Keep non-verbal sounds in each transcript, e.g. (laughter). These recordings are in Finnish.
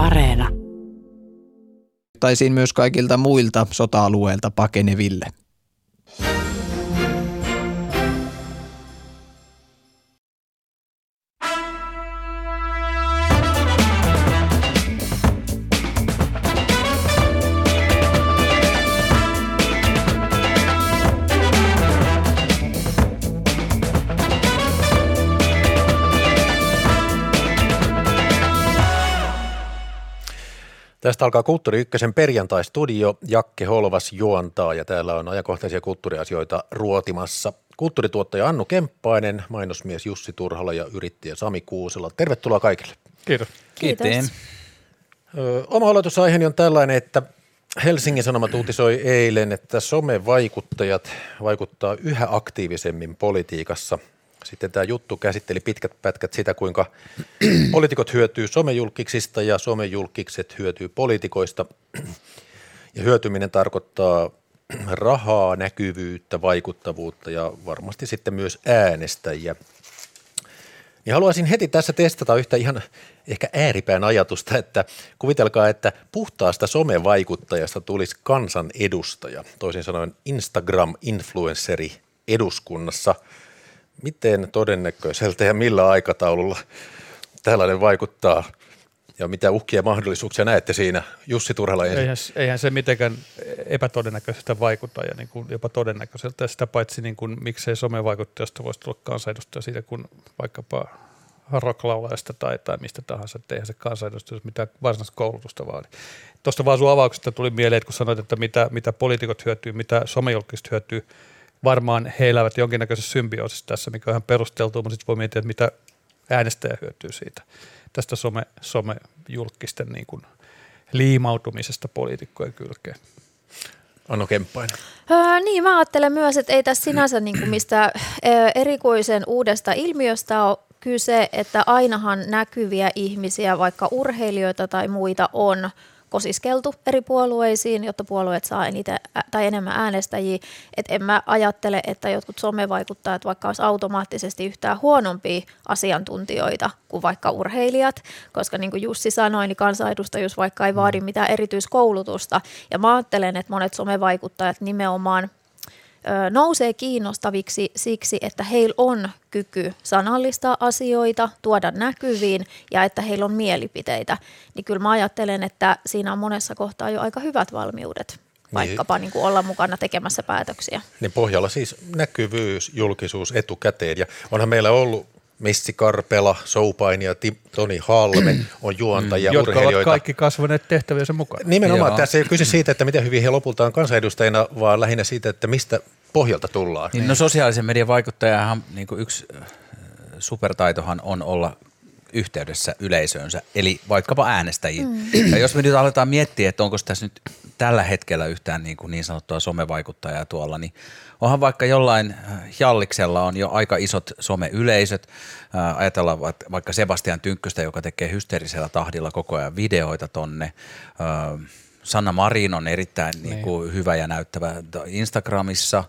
Areena. Taisiin myös kaikilta muilta sota-alueilta pakeneville. Tästä alkaa Kulttuuri Ykkösen perjantai-studio. Jakke Holvas juontaa ja täällä on ajankohtaisia kulttuuriasioita ruotimassa. Kulttuurituottaja Annu Kemppainen, mainosmies Jussi Turhala ja yrittäjä Sami Kuusela. Tervetuloa kaikille. Kiitos. Kiitos. Ö, oma aloitusaiheeni on tällainen, että Helsingin Sanomat uutisoi eilen, että somevaikuttajat vaikuttaa yhä aktiivisemmin politiikassa – sitten tämä juttu käsitteli pitkät pätkät sitä, kuinka (clears throat) poliitikot hyötyy somejulkiksista ja somejulkikset hyötyy poliitikoista. (clears throat) Ja hyötyminen tarkoittaa (clears throat) rahaa, näkyvyyttä, vaikuttavuutta ja varmasti sitten myös äänestäjiä. Niin haluaisin heti tässä testata yhtä ihan ehkä ääripään ajatusta, että kuvitelkaa, että puhtaasta somevaikuttajasta tulisi kansanedustaja, toisin sanoen Instagram-influenceri eduskunnassa – miten todennäköiseltä ja millä aikataululla tällainen vaikuttaa ja mitä uhkia mahdollisuuksia näette siinä? Jussi Turhala ensin. Eihän, eihän se mitenkään epätodennäköiseltä vaikuta ja niin kuin jopa todennäköiseltä. Sitä paitsi niin kuin, miksei somevaikuttajasta voisi tulla kansanedustaja siitä, kun vaikkapa rocklaulajasta tai, tai mistä tahansa, että eihän se kansanedustaja mitään varsinaista koulutusta vaadi. Tuosta vaan sun avauksesta tuli mieleen, että kun sanoit, että mitä, mitä poliitikot hyötyy, mitä somejulkiset hyötyy – varmaan he elävät jonkinnäköisessä symbioosissa tässä, mikä on ihan perusteltu, mutta sitten voi miettiä, että mitä äänestäjä hyötyy siitä, tästä some, somejulkisten niin kuin liimautumisesta poliitikkojen kylkeen. Anno Kemppainen. Öö, niin, mä ajattelen myös, että ei tässä sinänsä niin kuin mistä erikoisen uudesta ilmiöstä ole kyse, että ainahan näkyviä ihmisiä, vaikka urheilijoita tai muita on, kosiskeltu eri puolueisiin, jotta puolueet saa eniten tai enemmän äänestäjiä. Et en mä ajattele, että jotkut somevaikuttajat vaikka olisi automaattisesti yhtään huonompia asiantuntijoita kuin vaikka urheilijat, koska niin kuin Jussi sanoi, niin kansanedustajuus vaikka ei vaadi mitään erityiskoulutusta. Ja mä ajattelen, että monet somevaikuttajat nimenomaan nousee kiinnostaviksi siksi, että heillä on kyky sanallistaa asioita, tuoda näkyviin ja että heillä on mielipiteitä. Niin kyllä mä ajattelen, että siinä on monessa kohtaa jo aika hyvät valmiudet niin. vaikkapa niin. Niin kuin olla mukana tekemässä päätöksiä. Niin pohjalla siis näkyvyys, julkisuus etukäteen ja onhan meillä ollut Missi Karpela, Soupaini ja Toni Halme on juontajia, mm, Jotka urheilijoita. ovat kaikki kasvaneet tehtäviensä mukaan. Nimenomaan, Joo. tässä ei ole kyse siitä, että miten hyvin he lopulta on kansanedustajina, vaan lähinnä siitä, että mistä pohjalta tullaan. Niin, no sosiaalisen median vaikuttajahan niin yksi äh, supertaitohan on olla yhteydessä yleisöönsä, eli vaikkapa äänestäjiin. Mm. Ja jos me nyt aletaan miettiä, että onko tässä nyt tällä hetkellä yhtään niin, kuin niin sanottua somevaikuttajaa tuolla, niin onhan vaikka jollain äh, Jalliksella on jo aika isot someyleisöt. Äh, ajatellaan vaikka Sebastian Tynkköstä, joka tekee hysteerisellä tahdilla koko ajan videoita tonne. Sanna Marin on erittäin niin. Niin kuin, hyvä ja näyttävä Instagramissa.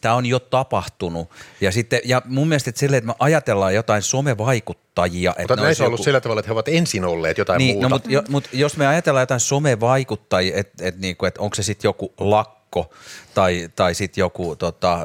Tämä on jo tapahtunut. Ja, sitten, ja mun mielestä että sille, että me ajatellaan jotain somevaikuttajia. Mutta että näissä on ollut joku... sillä tavalla, että he ovat ensin olleet jotain niin, muuta. No, mutta, jo, mutta jos me ajatellaan jotain somevaikuttajia, että et, niin että onko se sitten joku lakko tai, tai sitten joku tota,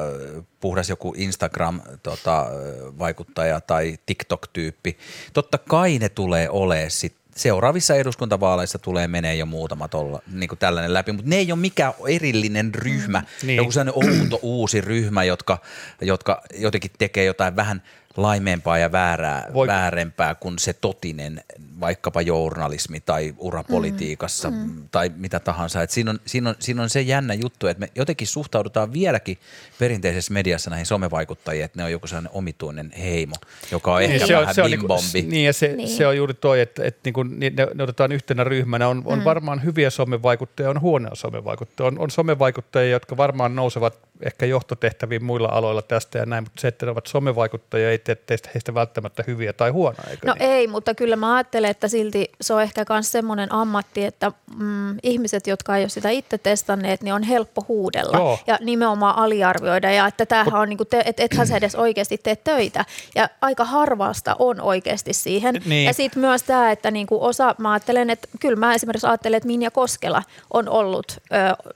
puhdas joku Instagram-vaikuttaja tota, tai TikTok-tyyppi, totta kai ne tulee olemaan sitten seuraavissa eduskuntavaaleissa tulee menee jo muutama tolla, niin kuin tällainen läpi, mutta ne ei ole mikään erillinen ryhmä, mm, niin. joku sellainen outo (clears throat) uusi ryhmä, jotka, jotka jotenkin tekee jotain vähän laimeempaa ja väärää, Voi... väärempää kuin se totinen vaikkapa journalismi tai urapolitiikassa mm, mm. tai mitä tahansa. Et siinä, on, siinä, on, siinä on se jännä juttu, että me jotenkin suhtaudutaan vieläkin perinteisessä mediassa näihin somevaikuttajiin, että ne on joku sellainen omituinen heimo, joka on niin, ehkä se vähän on, se bimbombi. On niinku, niin ja se, niin. se on juuri toi, että, että niin kuin ne, ne otetaan yhtenä ryhmänä. On, on mm. varmaan hyviä somevaikuttajia, on huonoja somevaikuttajia. On, on somevaikuttajia, jotka varmaan nousevat ehkä johtotehtäviin muilla aloilla tästä ja näin, mutta se, että ne ovat somevaikuttajia, ei tee teistä heistä välttämättä hyviä tai huonoja, eikö No niin? ei, mutta kyllä mä ajattelen, että silti se on ehkä myös semmoinen ammatti, että mm, ihmiset, jotka ei ole sitä itse testanneet, niin on helppo huudella Joo. ja nimenomaan aliarvioida ja että tämähän on niin kuin te, et, ethän sä edes oikeasti tee töitä ja aika harvasta on oikeasti siihen. Niin. Ja sitten myös tämä, että niin kuin osa, mä ajattelen, että kyllä mä esimerkiksi ajattelen, että Minja Koskela on ollut ö,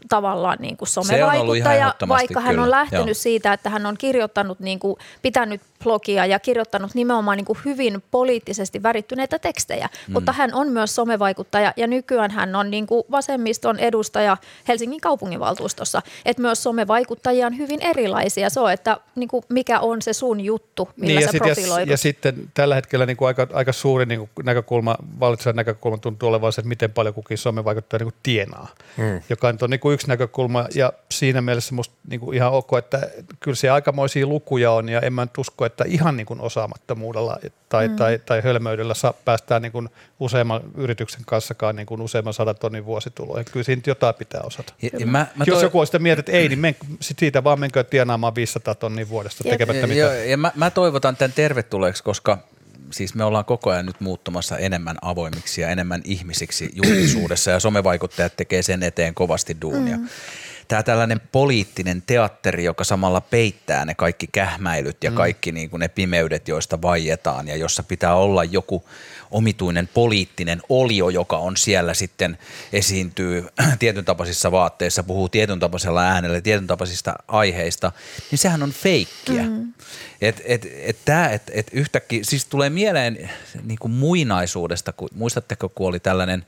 tavallaan niin kuin Se on ollut ihan somevaikuttaja, vaikka hän kyllä. on lähtenyt Joo. siitä, että hän on kirjoittanut, niin kuin, pitänyt blogia ja kirjoittanut nimenomaan niin kuin hyvin poliittisesti värittyneitä tekstejä. Mm. Mutta hän on myös somevaikuttaja ja nykyään hän on niin kuin vasemmiston edustaja Helsingin kaupunginvaltuustossa. Että myös somevaikuttajia on hyvin erilaisia. Se on, että niin kuin mikä on se sun juttu, millä Niin, ja, sä sit, ja, profiloidut. ja sitten tällä hetkellä niin kuin aika, aika suuri niin kuin näkökulma, vallitseva näkökulma tuntuu olevan se, että miten paljon kukin somevaikuttaja niin kuin tienaa, mm. joka on niin kuin yksi näkökulma ja siinä mielessä musta niin kuin ihan ok, että kyllä se aikamoisia lukuja on ja en mä nyt usko, että ihan niin kuin osaamattomuudella tai, mm. tai, tai hölmöydellä saa, päästään niin kuin useamman yrityksen kanssakaan niin kuin useamman sadan tonnin vuosituloihin. Kyllä siinä jotain pitää osata. Ja, ja mä, mä Jos toi- joku on sitä mieltä, että ei, niin men, sit siitä vaan menkö tienaamaan 500 tonnia vuodesta Jep. tekemättä Ja, mitään. ja, ja mä, mä toivotan tämän tervetulleeksi, koska siis me ollaan koko ajan nyt muuttumassa enemmän avoimiksi ja enemmän ihmisiksi julkisuudessa ja somevaikuttajat tekee sen eteen kovasti duunia. Mm. Tämä tällainen poliittinen teatteri, joka samalla peittää ne kaikki kähmäilyt ja kaikki niin kuin ne pimeydet, joista vaietaan ja jossa pitää olla joku omituinen poliittinen olio, joka on siellä sitten esiintyy (clears throat) tietyn tapaisissa vaatteissa, puhuu tietyn tapaisella äänellä, tietyn tapaisista aiheista, niin sehän on feikkiä. Mm. Et, et, et tää, et, et yhtäkkiä, siis tulee mieleen niin kuin muinaisuudesta, kun, muistatteko kun oli tällainen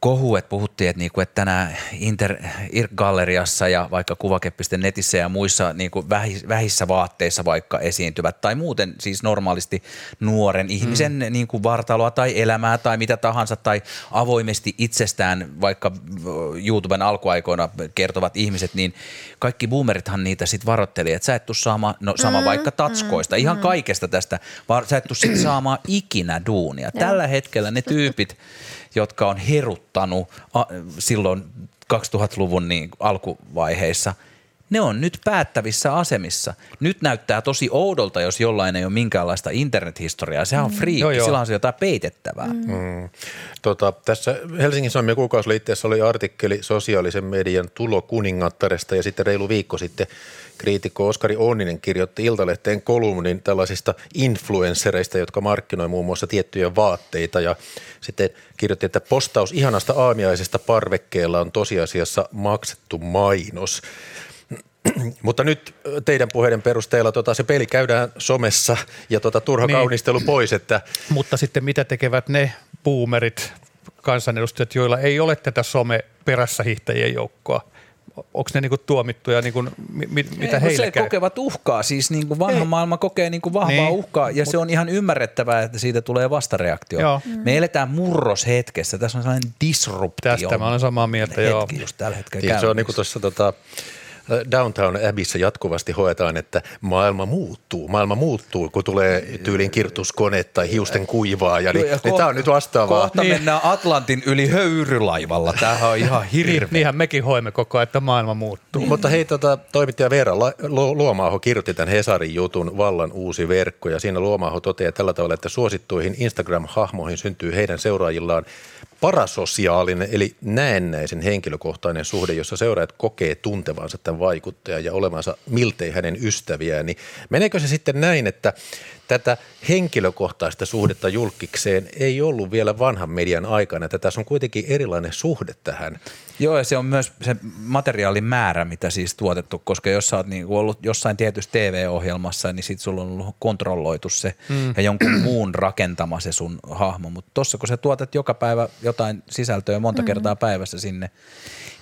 kohu, että puhuttiin, että, niinku, että tänään Inter, Irk-galleriassa ja vaikka kuvakeppisten netissä ja muissa niinku vähi- vähissä vaatteissa vaikka esiintyvät tai muuten siis normaalisti nuoren ihmisen mm. niinku vartaloa tai elämää tai mitä tahansa tai avoimesti itsestään vaikka YouTuben alkuaikoina kertovat ihmiset, niin kaikki boomerithan niitä sitten varoitteli, että sä et tuu saamaan, no sama mm, vaikka tatskoista, mm, ihan mm. kaikesta tästä, vaan sä et tuu sit (clears throat) saamaan ikinä duunia. Tällä hetkellä ne tyypit, jotka on heruttanut silloin 2000-luvun niin alkuvaiheissa, ne on nyt päättävissä asemissa. Nyt näyttää tosi oudolta, jos jollain ei ole minkäänlaista internethistoriaa. Sehän on Joo, joo. sillä on se jotain peitettävää. Mm. Mm. Tota, tässä Helsingin Sanomien kuukausiliitteessä oli artikkeli sosiaalisen median tulokuningattaresta ja sitten reilu viikko sitten kriitikko Oskari Onninen kirjoitti Iltalehteen kolumnin tällaisista influenssereista, jotka markkinoi muun muassa tiettyjä vaatteita ja sitten kirjoitti, että postaus ihanasta aamiaisesta parvekkeella on tosiasiassa maksettu mainos. (clears throat) Mutta nyt teidän puheiden perusteella tota, se peli käydään somessa ja tota, turha Niin. kaunistelu pois, että Mutta sitten mitä tekevät ne boomerit, kansanedustajat, joilla ei ole tätä some-perässä hiihtäjien joukkoa? Onko ne niinku tuomittuja, niinku, mi, mi, mitä Ei, heille se käy? kokevat uhkaa, siis niin kuin vanha Ei. maailma kokee niin kuin vahvaa Niin. uhkaa ja se on ihan ymmärrettävää, että siitä tulee vastareaktio. Joo. Me eletään murroshetkessä, tässä on sellainen disruptio. Tästä mä olen samaa mieltä, joo. hetki just tällä hetkellä Niin, se on niin käynnissä. tuossa tota, Downtown Abbeyssä jatkuvasti hoetaan, että maailma muuttuu. Maailma muuttuu, kun tulee tyyliin kirtuskone tai hiusten kuivaaja. Niin, niin tämä on nyt vastaavaa. Kohta Niin. mennään Atlantin yli höyrylaivalla. Tämähän on ihan Niin, hirveä. niinhän mekin hoimme koko ajan, että maailma muuttuu. Mutta hei, tota, toimittaja Veera Luomaaho kirjoitti tämän Hesarin jutun Vallan uusi verkko ja siinä Luomaaho toteaa tällä tavalla, että suosittuihin Instagram-hahmoihin syntyy heidän seuraajillaan parasosiaalinen eli näennäisen henkilökohtainen suhde, jossa seuraajat kokee tuntevansa tämän vaikuttajan ja olevansa miltei hänen ystäviään. Niin meneekö se sitten näin, että tätä henkilökohtaista suhdetta julkikseen ei ollut vielä vanhan median aikana, että tässä on kuitenkin erilainen suhde tähän Joo, ja se on myös se materiaalin määrä, mitä siis tuotettu, koska jos sä oot niin ollut jossain tietyssä TV-ohjelmassa, niin sit sulla on ollut kontrolloitu se mm. ja jonkun (clears throat) muun rakentama se sun hahmo. Mutta tossa kun sä tuotat joka päivä jotain sisältöä monta mm. kertaa päivässä sinne,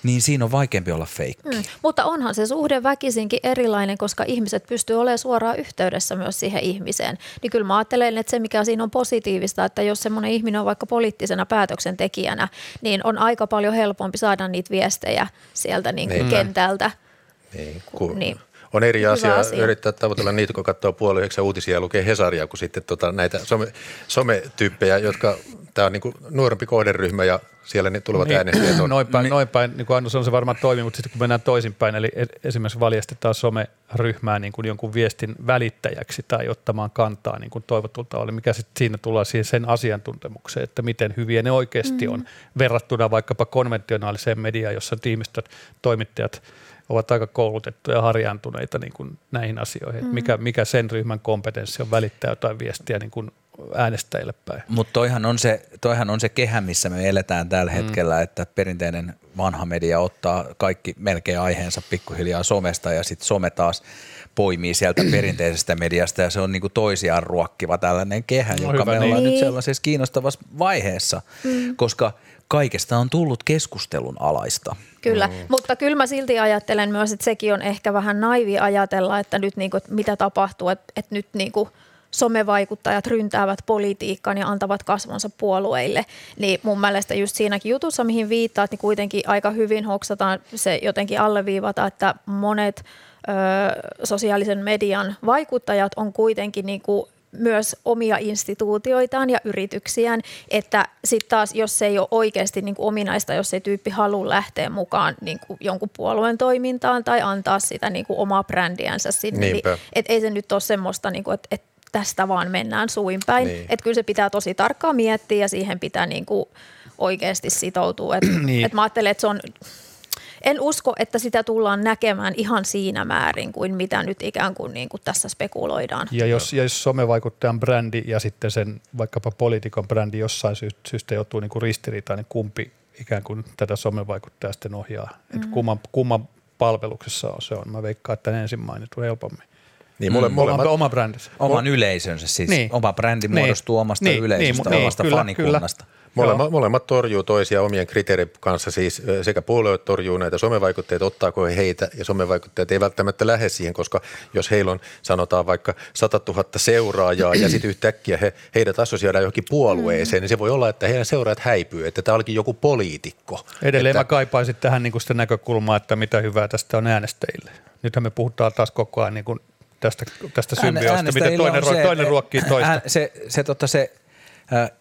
niin siinä on vaikeampi olla feikki. Mm. Mutta onhan se suhde väkisinkin erilainen, koska ihmiset pystyy olemaan suoraan yhteydessä myös siihen ihmiseen. Niin kyllä mä ajattelen, että se mikä siinä on positiivista, että jos semmoinen ihminen on vaikka poliittisena päätöksentekijänä, niin on aika paljon helpompi saada niitä viestejä sieltä niin kuin Niin. kentältä. Niin, kun Niin. On eri asia, asia. yrittää tavoitella niitä, kun katsoo puoli yhdeksän uutisia ja lukee Hesaria, kuin sitten tota, näitä some, sometyyppejä, jotka tämä on niin kuin nuorempi kohderyhmä ja siellä ne tulevat Niin, äänestäjät on. Noin päin, noin päin niin kuin Annu sanoi, se varmaan toimii, mutta sitten kun mennään toisinpäin, eli e- esimerkiksi valjastetaan someryhmää niin kuin jonkun viestin välittäjäksi tai ottamaan kantaa niin kuin toivotulta oli, mikä sitten siinä tullaan siihen sen asiantuntemukseen, että miten hyviä ne oikeasti mm. on verrattuna vaikkapa konventionaaliseen mediaan, jossa tiimistöt, toimittajat ovat aika koulutettuja ja harjaantuneita niin kuin näihin asioihin. Mm. Mikä, mikä sen ryhmän kompetenssi on välittää jotain viestiä niin kuin äänestäjille päin. Mutta toihan on, se, toihan on se kehä, missä me eletään tällä mm. hetkellä, että perinteinen vanha media ottaa kaikki melkein aiheensa pikkuhiljaa somesta ja sitten some taas poimii sieltä (clears throat) perinteisestä mediasta ja se on niinku toisiaan ruokkiva tällainen kehä, no, joka me ollaan niin. nyt sellaisessa kiinnostavassa vaiheessa, mm. koska kaikesta on tullut keskustelun alaista. Kyllä, mm. mutta kyllä mä silti ajattelen myös, että sekin on ehkä vähän naivi ajatella, että nyt niinku, että mitä tapahtuu, että, että nyt niinku – somevaikuttajat ryntäävät politiikkaan ja antavat kasvonsa puolueille. Niin mun mielestä just siinäkin jutussa, mihin viittaat, niin kuitenkin aika hyvin hoksataan se jotenkin alleviivata, että monet ö, sosiaalisen median vaikuttajat on kuitenkin niin kuin myös omia instituutioitaan ja yrityksiään, että sitten taas, jos se ei ole oikeasti niin kuin ominaista, jos ei tyyppi halua lähteä mukaan niin kuin jonkun puolueen toimintaan tai antaa sitä niin kuin omaa brändiänsä sinne, niin et ei se nyt ole semmoista, niin kuin, että, että tästä vaan mennään suin päin. Niin. Että kyllä se pitää tosi tarkkaan miettiä ja siihen pitää niin kuin oikeasti sitoutua. Et, (clears throat) niin. et mä ajattelen, että se on, en usko, että sitä tullaan näkemään ihan siinä määrin kuin mitä nyt ikään kuin, niin kuin tässä spekuloidaan. Ja jos, ja jos somevaikuttajan brändi ja sitten sen vaikkapa poliitikon brändi jossain syystä joutuu niin kuin ristiriitaan, niin kumpi ikään kuin tätä somevaikuttajaa sitten ohjaa? Mm. Että kumman, kumman palveluksessa on se on. Mä veikkaan, että ensin mainittu helpommin. Niin, mole, mm, molemmat, oma brändinsä. Oman yleisönsä siis. Niin. Oma brändi niin. muodostuu omasta niin. yleisöstä, niin. omasta niin. fanikunnasta. Kyllä. Molemmat, molemmat torjuu toisia omien kriteerien kanssa, siis sekä puolueet torjuu näitä somevaikutteita, ottaako he heitä, ja somevaikuttajat ei välttämättä lähde siihen, koska jos heillä on sanotaan vaikka 100 000 seuraajaa ja sitten yhtäkkiä he, heidät assosioidaan johonkin puolueeseen, niin se voi olla, että heidän seuraajat häipyy, että tämä olikin joku poliitikko. Edelleen että, mä kaipaisin tähän niin sitä näkökulmaa, että mitä hyvää tästä on äänestäjille. Nythän me puhutaan taas koko ajan niin kuin tästä, tästä symbioosta, miten toinen, se, toinen ruokkii toista. Ään, se, se, totta, se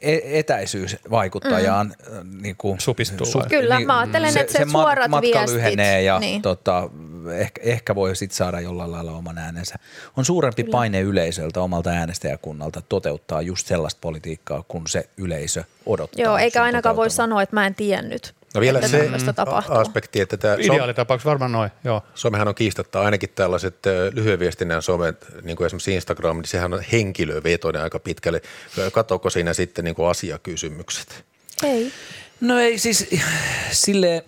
e- etäisyys vaikuttajaan mm. niin kuin, supistuu. Su, Kyllä, niin, mä ajattelen, se, että se, se suorat matka viestit. lyhenee ja niin. tota, ehkä, ehkä voi sitten saada jollain lailla oman äänensä. On suurempi Kyllä. paine yleisöltä omalta äänestäjäkunnalta toteuttaa just sellaista politiikkaa, kun se yleisö odottaa. Joo, eikä ainakaan voi sanoa, että mä en tiennyt. No vielä se aspekti, että tämä... Ideaalitapauksessa varmaan noin, joo. Somehan on kiistatta ainakin tällaiset lyhyen viestinnän somet, niin kuin esimerkiksi Instagram, niin sehän on henkilövetoinen aika pitkälle. Katoko siinä sitten niin kuin asiakysymykset? Ei. No ei siis sille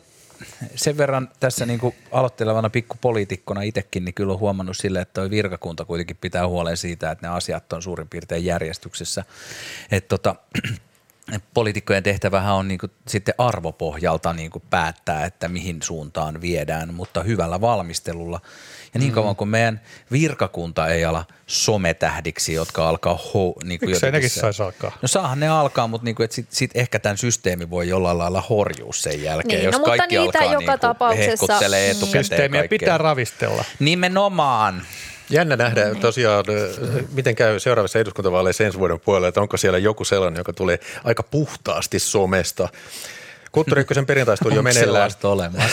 sen verran tässä niin kuin aloittelevana pikkupoliitikkona itsekin, niin kyllä on huomannut sille, että tuo virkakunta kuitenkin pitää huolen siitä, että ne asiat on suurin piirtein järjestyksessä. Että tota, poliitikkojen tehtävähän on niin kuin sitten arvopohjalta niin kuin päättää, että mihin suuntaan viedään, mutta hyvällä valmistelulla. Ja niin mm. kauan kuin meidän virkakunta ei ala sometähdiksi, jotka alkaa ho, niin kuin Miksi nekin saisi alkaa? No saahan ne alkaa, mutta niin kuin, että sit, sit ehkä tämän systeemi voi jollain lailla horjua sen jälkeen, niin, jos no, kaikki mutta alkaa joka niin tapauksessa, etukäteen Systeemiä kaikkea. pitää ravistella. Nimenomaan. Jännä nähdä tosiaan, miten käy seuraavassa eduskuntavaaleissa ensi vuoden puolella, että onko siellä joku sellainen, joka tulee aika puhtaasti somesta. Kulttuuri Ykkösen perjantaistudio meneillään. olemassa?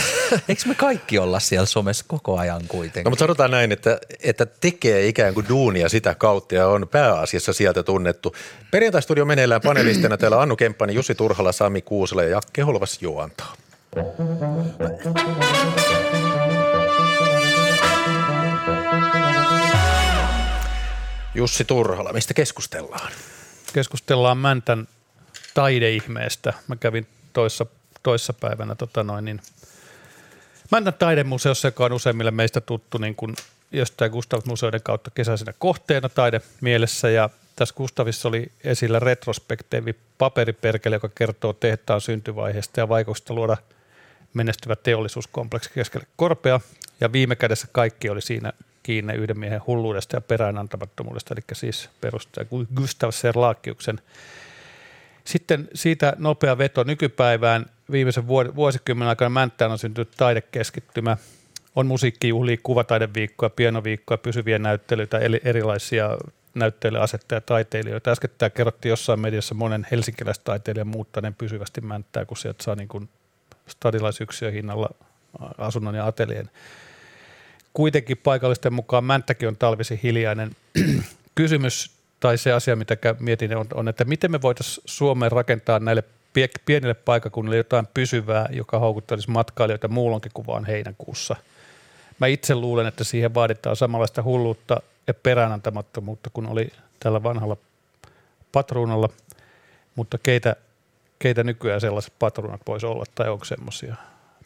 Eikö me kaikki olla siellä somessa koko ajan kuitenkin? No mutta sanotaan näin, että, että tekee ikään kuin duunia sitä kautta ja on pääasiassa sieltä tunnettu. Perjantaistudio meneillään panelistina täällä Annu Kemppani, Jussi Turhala, Sami Kuusela ja Jakke Holvas juontaa. Jussi Turhala, mistä keskustellaan? Keskustellaan Mäntän taideihmeestä. Mä kävin toissa, toissa päivänä tota noin, niin Mäntän taidemuseossa, joka on useimmille meistä tuttu niin kuin jostain Gustav-museoiden kautta kesäisenä kohteena taide mielessä ja tässä Gustavissa oli esillä retrospektiivi paperiperkele, joka kertoo tehtaan syntyvaiheesta ja vaikutusta luoda menestyvä teollisuuskompleksi keskelle korpea. Ja viime kädessä kaikki oli siinä kiinni yhden miehen hulluudesta ja peräänantamattomuudesta, eli siis perustaja Gustav Serlakiuksen. Sitten siitä nopea veto nykypäivään. Viimeisen vuosikymmenen aikana Mänttään on syntynyt taidekeskittymä. On musiikkijuhlia, kuvataideviikkoja, pienoviikkoja, pysyviä näyttelyitä, eli erilaisia näytteille asettaja taiteilijoita. Äskettäin kerrottiin jossain mediassa monen helsinkiläistaiteilijan muuttaneen pysyvästi mänttää, kun sieltä saa niin kuin stadilaisyksiön hinnalla asunnon ja atelien. Kuitenkin paikallisten mukaan Mänttäkin on talvisi hiljainen. (clears throat) Kysymys tai se asia, mitä mietin, on, on että miten me voitaisiin Suomeen rakentaa näille pienille paikakunnille jotain pysyvää, joka houkuttelisi matkailijoita muulonkin kuin vaan heinäkuussa. Mä itse luulen, että siihen vaaditaan samanlaista hulluutta ja peräänantamattomuutta kuin oli tällä vanhalla patruunalla, mutta keitä, keitä nykyään sellaiset patruunat voisi olla tai onko semmoisia?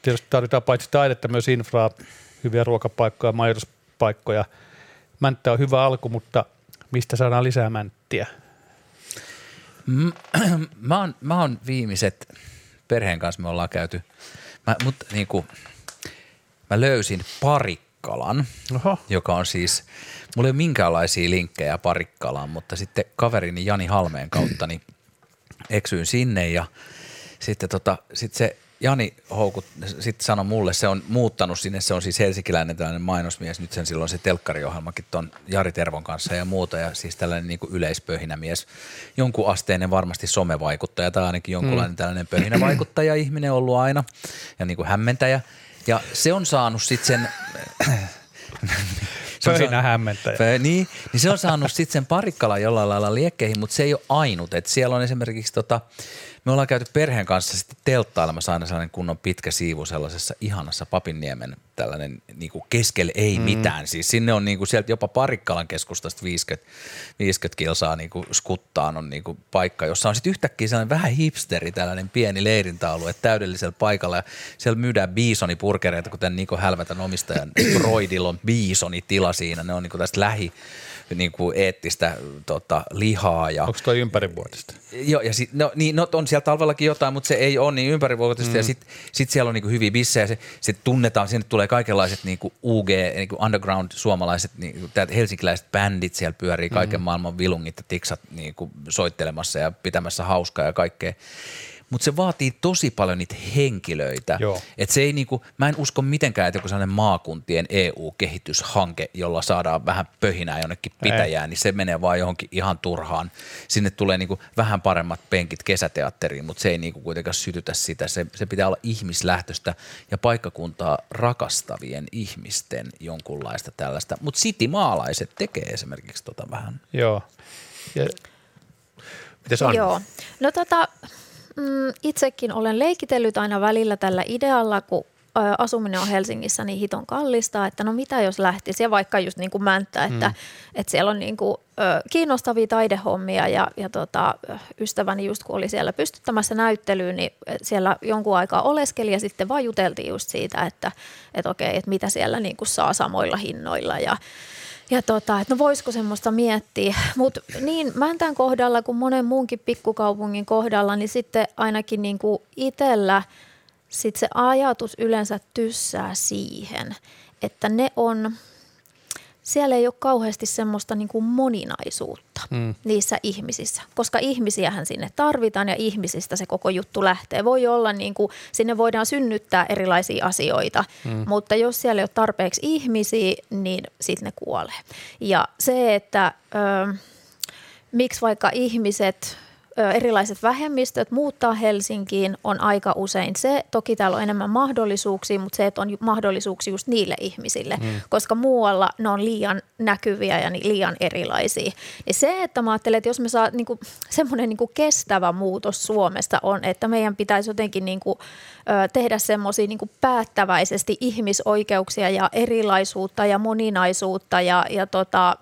Tietysti tarvitaan paitsi taidetta myös infraa, hyviä ruokapaikkoja, majoituspaikkoja. Mänttä on hyvä alku, mutta mistä saadaan lisää mänttiä? (clears throat) Mä oon, mä oon viimeiset, perheen kanssa me ollaan käyty, mä, mut, niin kuin, mä löysin Parikkalan, Oho. joka on siis, mulla ei ole minkäänlaisia linkkejä Parikkalaan, mutta sitten kaverini Jani Halmeen kautta niin eksyin sinne ja sitten tota, sit se Jani Houkut sitten sanoi mulle, se on muuttanut sinne, se on siis helsinkiläinen tällainen mainosmies, nyt sen silloin se telkkariohjelmakin ton Jari Tervon kanssa ja muuta, ja siis tällainen niin kuin yleispöhinämies, jonkun asteinen varmasti somevaikuttaja tai ainakin jonkunlainen mm. tällainen pöhinävaikuttaja ihminen ollut aina ja niin kuin hämmentäjä. Ja se on saanut sitten sen (coughs) Pöhinä hämmentäjä. Pö, niin, niin se on saanut sitten sen parikkala jollain lailla liekkeihin, mutta se ei ole ainut. Et siellä on esimerkiksi tota, me ollaan käyty perheen kanssa sitten telttailemassa aina sellainen kunnon pitkä siivu sellaisessa ihanassa Papinniemen tällainen niin kuin keskelle ei mm. mitään. Siis sinne on niin kuin sieltä jopa Parikkalan keskustasta 50, 50 kilsaa niin kuin skuttaan on niin kuin paikka, jossa on sitten yhtäkkiä sellainen vähän hipsteri, tällainen pieni leirintäalue täydellisellä paikalla ja siellä myydään biisonipurkereita, kuten Niko Hälvätän omistajan (clears throat) Broidilla on biisonitila siinä, ne on niin kuin tästä lähi niin kuin eettistä tota, lihaa. Ja, Onko toi ympärivuotista? Joo, ja sit, no, niin, no, on siellä talvellakin jotain, mutta se ei ole niin ympärivuotista. Mm. Ja sitten sit siellä on niin kuin hyviä bissejä, se, se tunnetaan, sinne tulee kaikenlaiset niin kuin UG, niin kuin underground suomalaiset, niin kuin, helsinkiläiset bändit siellä pyörii, kaiken mm. maailman vilungit ja tiksat niin kuin soittelemassa ja pitämässä hauskaa ja kaikkea mutta se vaatii tosi paljon niitä henkilöitä. Et se ei niinku, mä en usko mitenkään, että joku sellainen maakuntien EU-kehityshanke, jolla saadaan vähän pöhinää jonnekin pitäjään, ei. niin se menee vaan johonkin ihan turhaan. Sinne tulee niinku vähän paremmat penkit kesäteatteriin, mutta se ei niinku kuitenkaan sytytä sitä. Se, se pitää olla ihmislähtöistä ja paikkakuntaa rakastavien ihmisten jonkunlaista tällaista. Mutta maalaiset tekee esimerkiksi tota vähän. Joo. Ja, Joo. No tota, Mm, itsekin olen leikitellyt aina välillä tällä idealla, kun asuminen on Helsingissä niin hiton kallista, että no mitä jos lähtisi, ja vaikka just niin kuin Mänttä, että, mm. että siellä on niin kuin, ö, kiinnostavia taidehommia, ja, ja tota, ystäväni just kun oli siellä pystyttämässä näyttelyyn, niin siellä jonkun aikaa oleskeli, ja sitten vaan juteltiin just siitä, että, että okei, että mitä siellä niin kuin saa samoilla hinnoilla, ja ja tota, että no voisiko semmoista miettiä. (laughs) Mutta niin Mäntän kohdalla kuin monen muunkin pikkukaupungin kohdalla, niin sitten ainakin niin kuin itsellä sit se ajatus yleensä tyssää siihen, että ne on – siellä ei ole kauheasti semmoista niin kuin moninaisuutta mm. niissä ihmisissä, koska ihmisiähän sinne tarvitaan ja ihmisistä se koko juttu lähtee. Voi olla niin kuin, sinne voidaan synnyttää erilaisia asioita, mm. mutta jos siellä ei ole tarpeeksi ihmisiä, niin sitten ne kuolee. Ja se, että ö, miksi vaikka ihmiset erilaiset vähemmistöt muuttaa Helsinkiin on aika usein se. Toki täällä on enemmän mahdollisuuksia, mutta se, että on mahdollisuuksia just niille ihmisille, mm. koska muualla ne on liian näkyviä ja liian erilaisia. Ja se, että mä ajattelen, että jos me saa niinku, semmoinen niinku kestävä muutos Suomesta on, että meidän pitäisi jotenkin niinku, ö, tehdä semmoisia niinku päättäväisesti ihmisoikeuksia ja erilaisuutta ja moninaisuutta ja, ja tota,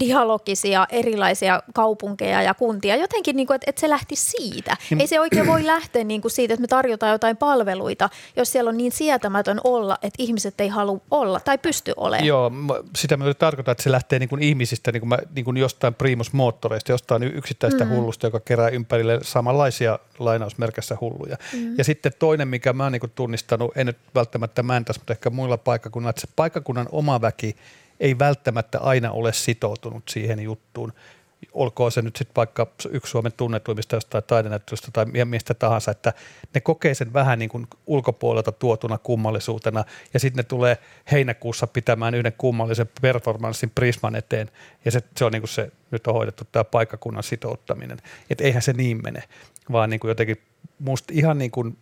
dialogisia erilaisia kaupunkeja ja kuntia. Jotenkin, niin kuin, että, että se lähti siitä. Niin, Ei se oikein voi lähteä niin kuin siitä, että me tarjotaan jotain palveluita, jos siellä on niin sietämätön olla, että ihmiset ei halua olla tai pysty olemaan. Joo, sitä mä tarkoitan, että se lähtee niin kuin ihmisistä, niin kuin mä, niin kuin jostain primusmoottoreista, jostain yksittäistä mm. hullusta, joka kerää ympärille samanlaisia lainausmerkässä hulluja. Mm. Ja sitten toinen, mikä mä oon niin tunnistanut, en nyt välttämättä Mäntäs, mutta ehkä muilla paikkakunnilla, että se paikkakunnan oma väki – ei välttämättä aina ole sitoutunut siihen juttuun. olkoon se nyt sitten vaikka yksi Suomen tunnetuimmista jostain taidenäyttelystä tai mistä tahansa, että ne kokee sen vähän niin kuin ulkopuolelta tuotuna kummallisuutena ja sitten ne tulee heinäkuussa pitämään yhden kummallisen performanssin Prisman eteen ja se, se on niin kuin se, nyt on hoidettu tämä paikkakunnan sitouttaminen. Että eihän se niin mene, vaan niin kuin jotenkin musta ihan niin kuin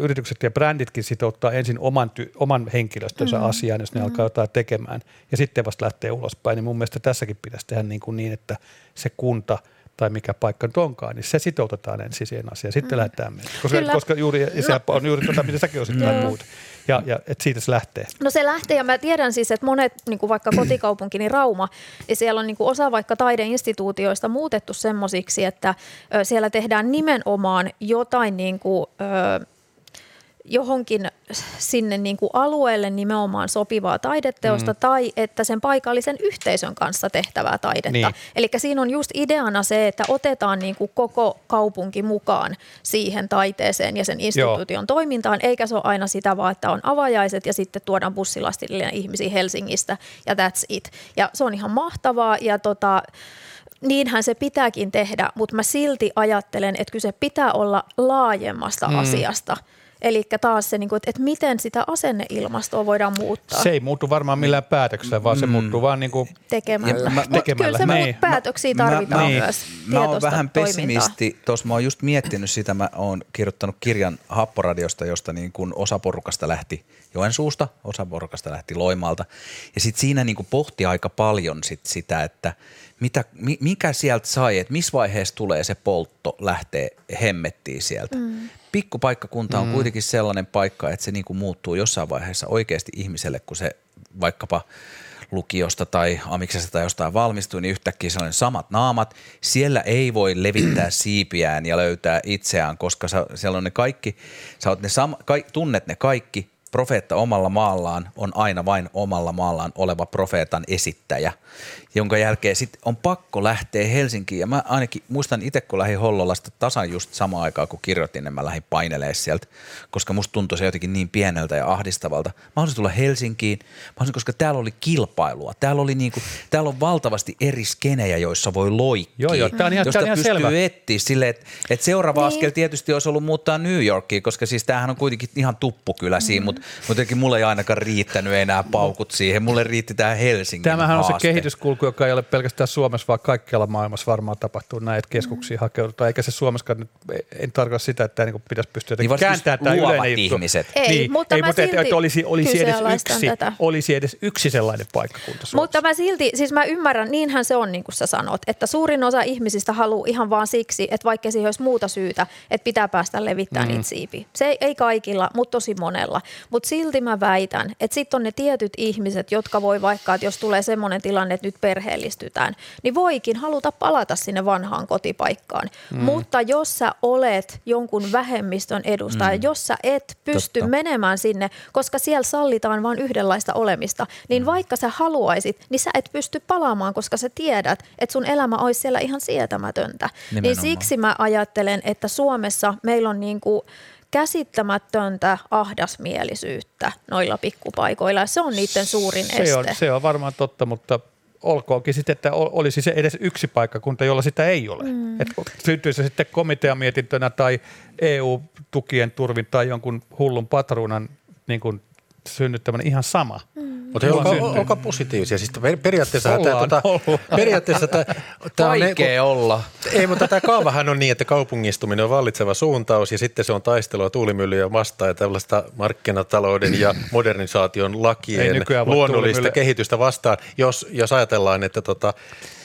yritykset ja bränditkin sitouttaa ensin oman, ty- oman henkilöstönsä mm-hmm. asiaan, jos ne mm-hmm. alkaa jotain tekemään, ja sitten vasta lähtee ulospäin. Niin mun mielestä tässäkin pitäisi tehdä niin, kuin niin että se kunta tai mikä paikka nyt onkaan, niin se sitoutetaan ensin siihen asiaan, sitten mm. lähdetään mennä. Koska, koska juuri, se no. on juuri tota, mitä säkin osittain muut. Ja, ja että siitä se lähtee. No se lähtee, ja mä tiedän siis, että monet, niin kuin vaikka kotikaupunkini (clears throat) Rauma, ja siellä on niin kuin osa vaikka taideinstituutioista muutettu semmoisiksi, että ö, siellä tehdään nimenomaan jotain niin kuin, ö, johonkin sinne niin kuin alueelle nimenomaan sopivaa taideteosta mm. tai että sen paikallisen yhteisön kanssa tehtävää taidetta. Niin. Eli siinä on just ideana se, että otetaan niin kuin koko kaupunki mukaan siihen taiteeseen ja sen instituution Joo. toimintaan, eikä se ole aina sitä vaan, että on avajaiset ja sitten tuodaan bussilastillinen ihmisiä Helsingistä ja that's it. Ja se on ihan mahtavaa ja tota, niinhän se pitääkin tehdä, mutta mä silti ajattelen, että kyse pitää olla laajemmasta mm. asiasta – Eli taas se, niinku, että miten sitä asenneilmastoa voidaan muuttaa. Se ei muutu varmaan millään päätöksellä, vaan se mm. muuttuu vaan niinku tekemällä. Mä, tekemällä. Kyllä se niin. päätöksiä tarvitaan mä, niin. myös. Mä oon vähän pessimisti. Tuossa mä oon just miettinyt sitä, mä oon kirjoittanut kirjan Happoradiosta, josta niin kun osa porukasta lähti Joensuusta, osa porukasta lähti Loimalta. Ja sitten siinä niin pohti aika paljon sit sitä, että mitä, mikä sieltä sai, että missä vaiheessa tulee se poltto lähtee hemmettiin sieltä. Mm pikkupaikkakunta on mm. kuitenkin sellainen paikka, että se niin kuin muuttuu jossain vaiheessa oikeasti ihmiselle, kun se vaikkapa lukiosta tai amiksesta tai jostain valmistuu, niin yhtäkkiä se on samat naamat. Siellä ei voi levittää (clears throat) siipiään ja löytää itseään, koska sä, siellä on ne kaikki, sä oot ne sam, ka, tunnet ne kaikki, profeetta omalla maallaan on aina vain omalla maallaan oleva profeetan esittäjä jonka jälkeen sitten on pakko lähteä Helsinkiin. Ja mä ainakin muistan itse, kun lähdin Hollolasta tasan just samaan aikaan, kun kirjoitin, niin mä lähdin painelemaan sieltä, koska musta tuntui se jotenkin niin pieneltä ja ahdistavalta. Mä haluaisin tulla Helsinkiin, mä haluaisin, koska täällä oli kilpailua. Täällä, oli niinku, täällä on valtavasti eri skenejä, joissa voi loikkia. Joo, joo, tää on ihan, josta tää on ihan pystyy selvä. etsiä sille, että et seuraava niin. askel tietysti olisi ollut muuttaa New Yorkiin, koska siis tämähän on kuitenkin ihan tuppukylä mm. siinä, mutta jotenkin mulle ei ainakaan riittänyt enää paukut siihen. Mulle riitti tämä Helsingin Tämähän haaste. on se kehityskulku, joka ei ole pelkästään Suomessa, vaan kaikkialla maailmassa varmaan tapahtuu näin, että keskuksiin mm. hakeudutaan. Eikä se Suomessakaan nyt, en tarkoita sitä, että niin pitäisi pystyä niin kääntämään tämä yleinen ihmiset. Ei, niin, mutta, ei, mutta että, että olisi, olisi, edes yksi, tätä. olisi edes yksi sellainen paikkakunta Suomessa. Mutta mä silti, siis mä ymmärrän, niinhän se on niin kuin sä sanot, että suurin osa ihmisistä haluaa ihan vaan siksi, että vaikka siihen olisi muuta syytä, että pitää päästä levittämään mm. niitä siipiä. Se ei, ei kaikilla, mutta tosi monella. Mutta silti mä väitän, että sitten on ne tietyt ihmiset, jotka voi vaikka, että jos tulee semmoinen tilanne, että nyt perheellistytään, niin voikin haluta palata sinne vanhaan kotipaikkaan. Mm. Mutta jos sä olet jonkun vähemmistön edustaja, mm. jos sä et pysty Totta. menemään sinne, koska siellä sallitaan vain yhdenlaista olemista, niin mm. vaikka sä haluaisit, niin sä et pysty palaamaan, koska sä tiedät, että sun elämä olisi siellä ihan sietämätöntä. Niin Nimenomaan. Niin siksi mä ajattelen, että Suomessa meillä on niin kuin käsittämätöntä ahdasmielisyyttä noilla pikkupaikoilla. Se on niiden suurin se este. On, se on varmaan totta, mutta olkoonkin sitten, että olisi se edes yksi paikkakunta, jolla sitä ei ole. Mm. Että syntyisi se sitten komiteamietintönä tai EU-tukien turvin tai jonkun hullun patruunan niin kuin synnyttämään ihan sama. Mm. Mutta olkaa, olkaa positiivisia. Siis periaatteessa tämä, tuota, periaatteessa tämä, tämä on Vaikea olla. Ei, mutta tämä kaavahan on niin, että kaupungistuminen on vallitseva suuntaus ja sitten se on taistelua tuulimyllyjä vastaan ja tällaista markkinatalouden ja modernisaation lakien luonnollista kehitystä vastaan, jos, jos ajatellaan, että tota,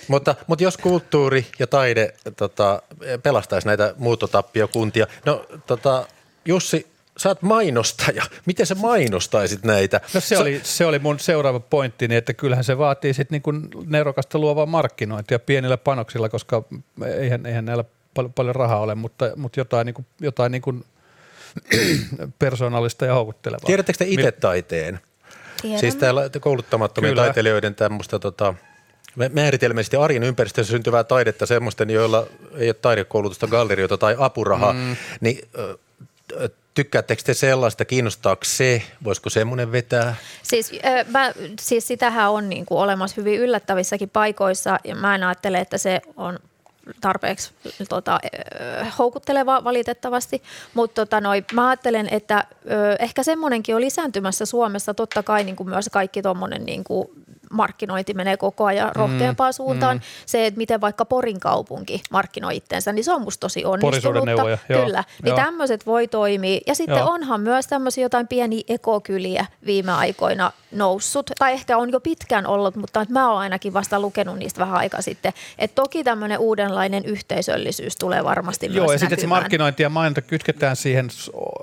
mutta, mutta jos kulttuuri ja taide tota, pelastaisi näitä muuttotappiokuntia, no tota, Jussi, sä oot mainostaja. Miten sä mainostaisit näitä? No se, sä... oli, se oli mun seuraava pointti, niin että kyllähän se vaatii sitten niin nerokasta luovaa markkinointia pienillä panoksilla, koska eihän, eihän näillä paljon, paljon rahaa ole, mutta, mutta jotain, niin kuin, jotain niin kuin (clears throat) persoonallista ja houkuttelevaa. Tiedättekö te itse taiteen? Tiedän. Siis täällä kouluttamattomien Kyllä. taiteilijoiden tämmöistä tota, määritelmällisesti arjen ympäristössä syntyvää taidetta semmoisten, joilla ei ole taidekoulutusta, gallerioita tai apurahaa, mm. niin Tykkäättekö te sellaista, kiinnostaako se, voisiko semmoinen vetää? Siis, äh, mä, siis sitähän on niin kuin olemassa hyvin yllättävissäkin paikoissa ja mä en ajattele, että se on tarpeeksi tota, houkutteleva valitettavasti, mutta tota, noi, mä ajattelen, että ö, ehkä semmoinenkin on lisääntymässä Suomessa, totta kai niin kuin myös kaikki tuommoinen niin kuin markkinointi menee koko ajan rohkeampaan mm, suuntaan. Mm. Se, että miten vaikka Porin kaupunki markkinoi itsensä, niin se on musta tosi onnistunutta. Kyllä, niin tämmöiset voi toimia. Ja sitten joo. onhan myös tämmöisiä jotain pieniä ekokyliä viime aikoina noussut, tai ehkä on jo pitkään ollut, mutta mä oon ainakin vasta lukenut niistä vähän aikaa sitten. Että toki tämmöinen uudenlainen yhteisöllisyys tulee varmasti Joo, myös ja sitten se markkinointi ja mainonta kytketään siihen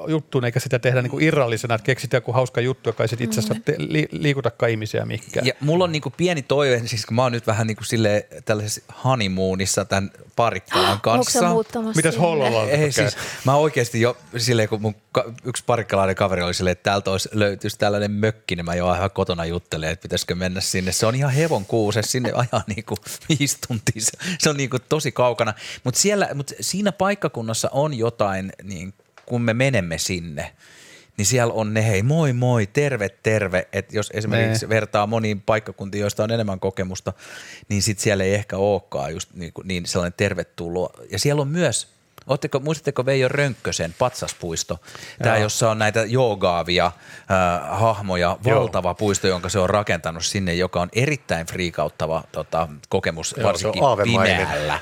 juttuun, eikä sitä tehdä niinku irrallisena, että keksitään joku hauska juttu, joka ei sitten itse asiassa mm. li- liikutakaan ihmisiä mihinkään. Ja mulla on niinku pieni toive, siis kun mä oon nyt vähän niinku sille tällaisessa honeymoonissa tämän parikkalan (gasps) kanssa. Mitäs Hollola Ei siis, mä oikeasti jo silleen, kun mun yksi parikkalainen kaveri oli silleen, että täältä olisi löytyisi tällainen mökki, niin mä jo ihan kotona juttelen, että pitäisikö mennä sinne. Se on ihan hevon kuuse, sinne ajaa niinku viisi tuntia. Se on niinku tosi kaukana. Mutta siellä, mut siinä paikkakunnassa on jotain, niin kun me menemme sinne – niin siellä on ne hei moi moi, terve terve, että jos esimerkiksi ne. vertaa moniin paikkakuntiin, joista on enemmän kokemusta, niin sitten siellä ei ehkä olekaan just niin, niin sellainen tervetuloa. Ja siellä on myös Oletteko, muistatteko Veijo Rönkkösen patsaspuisto? Tämä, jossa on näitä joogaavia äh, hahmoja, valtava Joo. puisto, jonka se on rakentanut sinne, joka on erittäin friikauttava tota, kokemus, Joo, varsinkin pimeällä.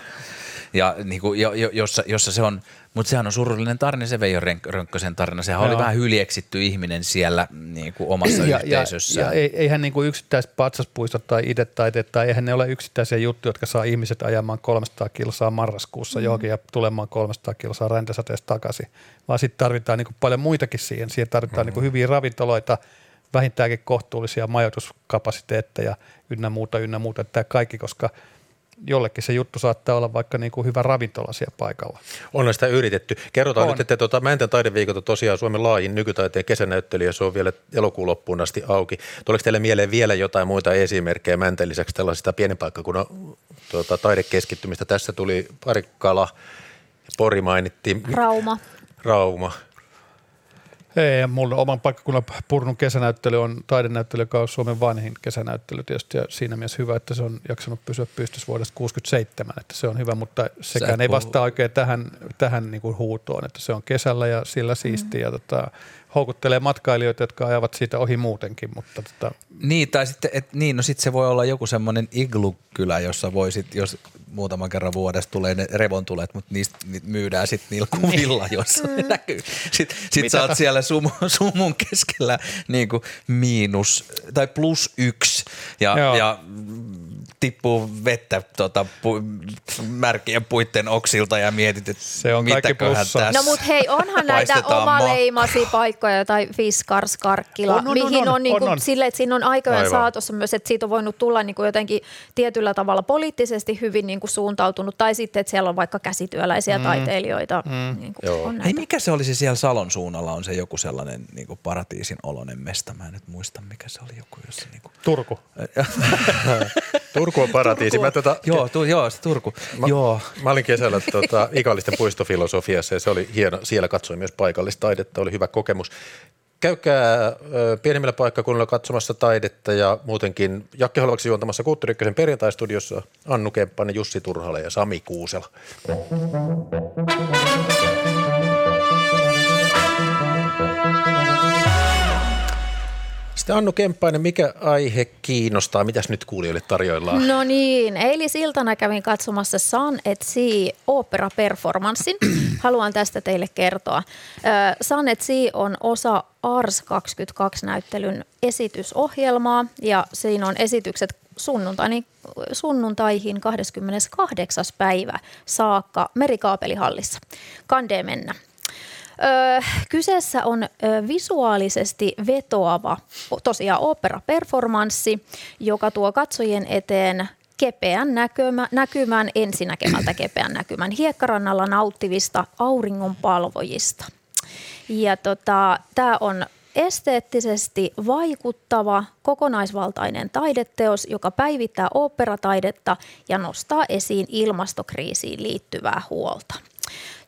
Ja niin kuin, jo, jo, jossa, jossa se on mutta sehän on surullinen tarina, se Veijo Rönkkösen tarina. Sehän Joo. oli vähän hyljeksitty ihminen siellä niin kuin omassa ja, yhteisössä. Ja, ja eihän niin kuin yksittäiset patsaspuistot tai idetaiteet, tai eihän ne ole yksittäisiä juttuja, jotka saa ihmiset ajamaan 300 kilsaa marraskuussa mm. johonkin ja tulemaan 300 kilsaa räntäsateesta takaisin. Vaan sitten tarvitaan niin kuin paljon muitakin siihen. Siihen tarvitaan mm. niin kuin hyviä ravintoloita, vähintäänkin kohtuullisia majoituskapasiteetteja ynnä muuta, ynnä muuta. Tämä kaikki, koska – jollekin se juttu saattaa olla vaikka niin kuin hyvä ravintola siellä paikalla. On sitä yritetty. Kerrotaan on. nyt, että tuota, Mäntän taideviikot on tosiaan Suomen laajin nykytaiteen kesänäyttely se on vielä elokuun loppuun asti auki. Tuleeko teille mieleen vielä jotain muita esimerkkejä Mäntän lisäksi tällaisista pienen paikkakunnan tuota, taidekeskittymistä? Tässä tuli Parikkala, Pori mainittiin. Rauma. Rauma. Ei, mulla oman paikkakunnan Purnun kesänäyttely on taidenäyttely, joka on Suomen vanhin kesänäyttely tietysti ja siinä mielessä hyvä, että se on jaksanut pysyä pystyssä vuodesta 67, että se on hyvä, mutta sekään ei vastaa oikein tähän, tähän niin kuin huutoon, että se on kesällä ja sillä siistiä mm. ja tota, houkuttelee matkailijoita, jotka ajavat siitä ohi muutenkin. Mutta tota. Niin, tai sitten, et, niin, no sitten se voi olla joku semmoinen iglu-kylä, jossa voisit, jos muutaman kerran vuodessa tulee ne revontulet, mutta niistä niitä myydään sitten niillä kuvilla, jossa ne mm. näkyy. Sitten sit sä oot siellä sumu, sumun keskellä niin kuin miinus tai plus yksi ja, ja tippuu vettä tota, pu, märkien puitten oksilta ja mietit, että se on kaikki tässä No mutta hei, onhan näitä omaleimasi paikkoja tai Fiskars, Karkkila, on, on, mihin on, on, on, niinku on, on. sille, että siinä on aikojen Aivan. saatossa myös, että siitä on voinut tulla niinku jotenkin tietyllä tavalla poliittisesti hyvin niinku suuntautunut tai sitten, että siellä on vaikka käsityöläisiä mm. taiteilijoita. Mm. Niinku on Hei, mikä se olisi siellä Salon suunnalla? On se joku sellainen niinku paratiisin oloinen mesta? Mä en nyt muista, mikä se oli joku. Jossa niinku... Turku. (laughs) Turku on paratiisi. Turku. Mä, tota, joo, tu, joo, se Turku. Mä, joo. mä olin kesällä tota, Ikallisten puistofilosofiassa ja se oli hieno. Siellä katsoin myös paikallista taidetta, oli hyvä kokemus. Käykää pienemmillä paikkakunnilla katsomassa taidetta ja muutenkin Jakke Holvaksi juontamassa Kulttuuri perjantai-studiossa Annu Kemppainen, Jussi Turhale ja Sami Kuusela. Sitten Annu Kemppainen, mikä aihe kiinnostaa? Mitäs nyt kuulijoille tarjoillaan? No niin, eilisiltana kävin katsomassa Sun et Sea opera-performanssin. (clears throat) Haluan tästä teille kertoa. Sun et Sea on osa Ars 22-näyttelyn esitysohjelmaa ja siinä on esitykset sunnuntaini, sunnuntaihin 28. päivä saakka Merikaapelihallissa. Kandee mennä. Öö, kyseessä on visuaalisesti vetoava tosiaan opera-performanssi, joka tuo katsojien eteen kepeän näkymä, näkymän, ensinäkemältä kepeän näkymän hiekkarannalla nauttivista auringonpalvojista. Ja tota, tämä on esteettisesti vaikuttava, kokonaisvaltainen taideteos, joka päivittää oopperataidetta ja nostaa esiin ilmastokriisiin liittyvää huolta.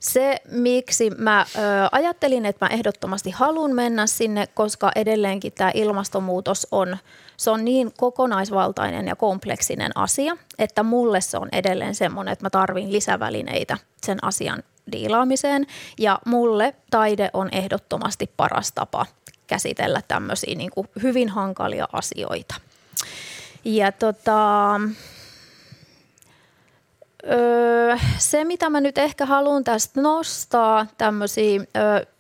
Se, miksi mä ö, ajattelin, että mä ehdottomasti haluan mennä sinne, koska edelleenkin tämä ilmastonmuutos on, se on niin kokonaisvaltainen ja kompleksinen asia, että mulle se on edelleen semmoinen, että mä tarvin lisävälineitä sen asian diilaamiseen. Ja mulle taide on ehdottomasti paras tapa käsitellä tämmöisiä niin kuin hyvin hankalia asioita. Ja tota, öö, se, mitä mä nyt ehkä haluan tästä nostaa, tämmöisiä öö,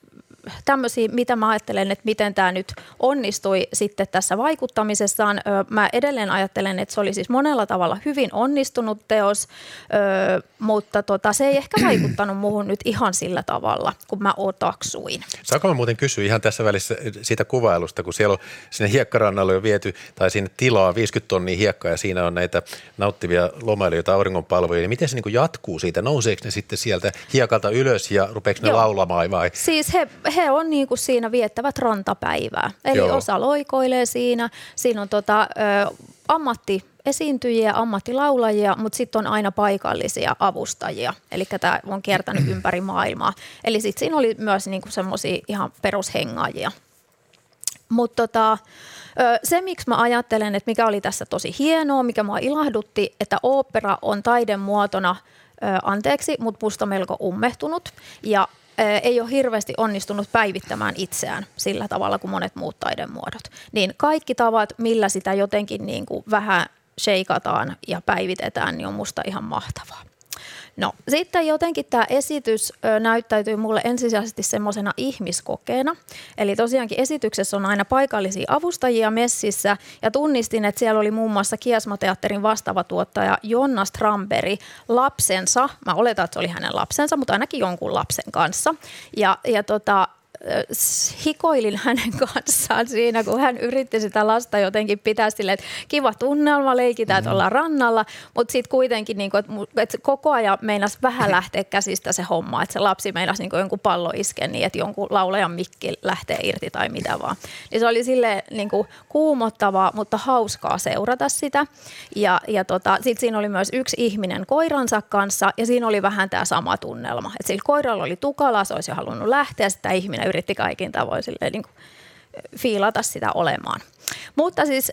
tämmöisiä, mitä mä ajattelen, että miten tämä nyt onnistui sitten tässä vaikuttamisessaan. Mä edelleen ajattelen, että se oli siis monella tavalla hyvin onnistunut teos, mutta tota, se ei ehkä vaikuttanut muuhun nyt ihan sillä tavalla, kun mä otaksuin. Saanko mä muuten kysyä ihan tässä välissä siitä kuvailusta, kun siellä on sinne hiekkarannalle jo viety tai sinne tilaa 50 tonnia hiekkaa ja siinä on näitä nauttivia lomailijoita auringonpalveluja, niin miten se niin jatkuu siitä? Nouseeko ne sitten sieltä hiekalta ylös ja rupeeko ne Joo. laulamaan vai? Siis he, he on niin kuin siinä viettävät rantapäivää. Eli Joo. osa loikoilee siinä. Siinä on tota, ö, ammatti esiintyjiä, ammattilaulajia, mutta sitten on aina paikallisia avustajia. Eli tämä on kiertänyt ympäri maailmaa. Eli sitten siinä oli myös niinku semmoisia ihan perushengaajia. Mutta tota, se, miksi mä ajattelen, että mikä oli tässä tosi hienoa, mikä mua ilahdutti, että opera on taidemuotona, anteeksi, mutta musta melko ummehtunut. Ja ei ole hirveästi onnistunut päivittämään itseään sillä tavalla kuin monet muut taidemuodot. Niin kaikki tavat, millä sitä jotenkin niin kuin vähän sheikataan ja päivitetään, niin on musta ihan mahtavaa. No sitten jotenkin tämä esitys näyttäytyy mulle ensisijaisesti semmoisena ihmiskokeena. Eli tosiaankin esityksessä on aina paikallisia avustajia messissä ja tunnistin, että siellä oli muun muassa Kiasmoteatterin vastaava tuottaja Jonna Stramberi lapsensa. Mä oletan, että se oli hänen lapsensa, mutta ainakin jonkun lapsen kanssa. Ja, ja tota, hikoilin hänen kanssaan siinä, kun hän yritti sitä lasta jotenkin pitää silleen, että kiva tunnelma, leikitään, että mm-hmm. ollaan rannalla, mutta sitten kuitenkin niin kuin, että, koko ajan meinasi vähän (laughs) lähteä käsistä se homma, että se lapsi meinasi niin jonkun pallo iske niin, että jonkun laulajan mikki lähtee irti tai mitä vaan. Niin se oli sille niin kuin kuumottavaa, mutta hauskaa seurata sitä. Ja, ja tota, sitten siinä oli myös yksi ihminen koiransa kanssa ja siinä oli vähän tämä sama tunnelma. Että sillä koiralla oli tukala, se olisi halunnut lähteä, sitä ihminen yritti kaikin tavoin silleen, niin kuin, fiilata sitä olemaan. Mutta siis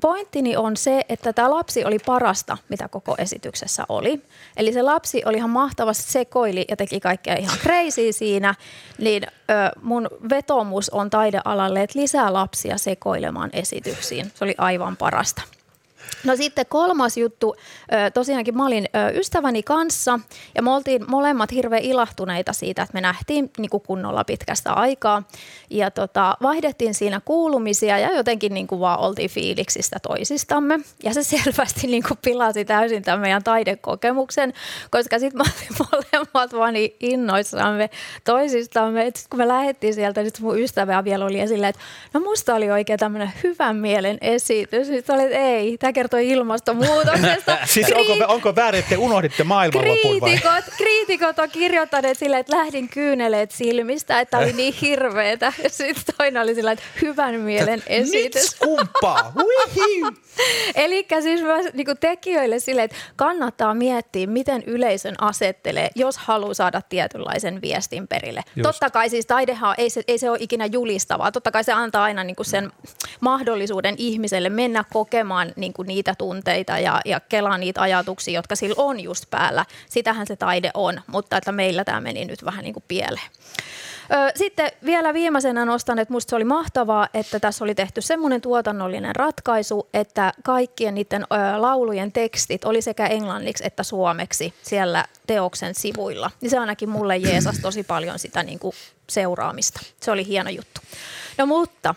pointtini on se, että tämä lapsi oli parasta, mitä koko esityksessä oli. Eli se lapsi oli ihan mahtavasti sekoili ja teki kaikkea ihan crazy siinä. Niin mun vetomus on taidealalle, että lisää lapsia sekoilemaan esityksiin. Se oli aivan parasta. No sitten kolmas juttu, tosiaankin mä olin ystäväni kanssa ja me oltiin molemmat hirveän ilahtuneita siitä, että me nähtiin niin kuin kunnolla pitkästä aikaa. Ja tota, vaihdettiin siinä kuulumisia ja jotenkin niin kuin vaan oltiin fiiliksistä toisistamme. Ja se (laughs) selvästi niin kuin pilasi täysin tämän meidän taidekokemuksen, koska sitten me oltiin (laughs) molemmat vaan niin innoissamme toisistamme, että kun me lähdettiin sieltä, sitten mun ystävä vielä oli esille, että no musta oli oikein tämmöinen hyvän mielen esitys, sitten oli, että ei, tämä kertoi ilmastonmuutoksesta. (laughs) siis onko, onko väärin, että te unohditte maailmanlopun vai? Kriitikot, kriitikot on kirjoittaneet silleen, että lähdin kyyneleet silmistä, että oli niin hirveetä. Ja sitten toinen oli sillä, että hyvän mielen esitys. Nyt skumppaa! (laughs) Eli siis myös niin tekijöille sille, että kannattaa miettiä, miten yleisön asettelee, jos haluaa saada tietynlaisen viestin perille. Just. Totta kai siis taidehan ei se, ei se ole ikinä julistavaa. Totta kai se antaa aina niin sen mahdollisuuden ihmiselle mennä kokemaan niin niitä tunteita ja, ja kelaa niitä ajatuksia, jotka sillä on just päällä. Sitähän se taide on, mutta että meillä tämä meni nyt vähän niin kuin pieleen. Sitten vielä viimeisenä nostan, että minusta se oli mahtavaa, että tässä oli tehty semmoinen tuotannollinen ratkaisu, että kaikkien niiden laulujen tekstit oli sekä englanniksi että suomeksi siellä teoksen sivuilla. Niin se ainakin mulle jeesasi tosi paljon sitä niin kuin seuraamista. Se oli hieno juttu. No mutta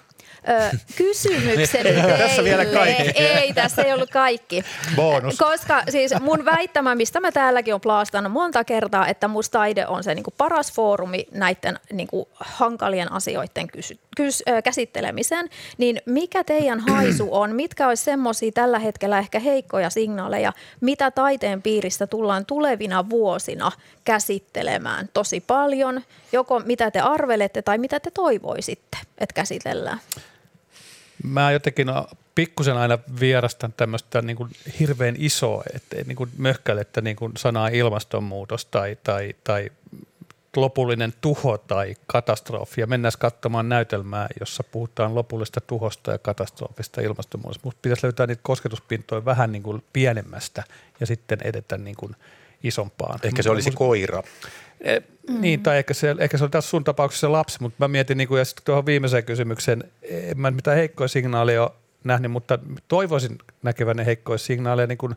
Ö, kysymykseni (laughs) Tässä vielä kaikki. Ei, tässä ei ollut kaikki. Bonus. Koska siis mun väittämä, mistä mä täälläkin on plaastannut monta kertaa, että musta taide on se niinku paras foorumi näiden niinku hankalien asioiden kysy, kys, käsittelemiseen, niin mikä teidän (clears throat) haisu on? Mitkä olisi semmoisia tällä hetkellä ehkä heikkoja signaaleja, mitä taiteen piiristä tullaan tulevina vuosina käsittelemään tosi paljon? Joko mitä te arvelette tai mitä te toivoisitte, että käsitellään? Mä jotenkin no, pikkusen aina vierastan tämmöistä niin kuin hirveän isoa, että niin kuin möhkälettä niin kuin sanaa ilmastonmuutos tai, tai, tai lopullinen tuho tai katastrofi ja mennään katsomaan näytelmää, jossa puhutaan lopullista tuhosta ja katastrofista ilmastonmuutosta. Mutta pitäisi löytää niitä kosketuspintoja vähän niin kuin pienemmästä ja sitten edetä niin kuin isompaan. Ehkä se olisi koira. E, Niin, tai ehkä se, ehkä se on tässä sun tapauksessa se lapsi, mutta mä mietin, niin kuin, ja sitten tuohon viimeiseen kysymykseen, en mä mitään heikkoja signaaleja ole nähnyt, mutta toivoisin näkeväni heikkoja signaaleja, niin kuin,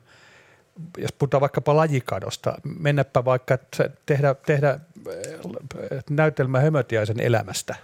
jos puhutaan vaikkapa lajikadosta, mennäpä vaikka että tehdä, tehdä eh, näytelmä hömötiäisen elämästä.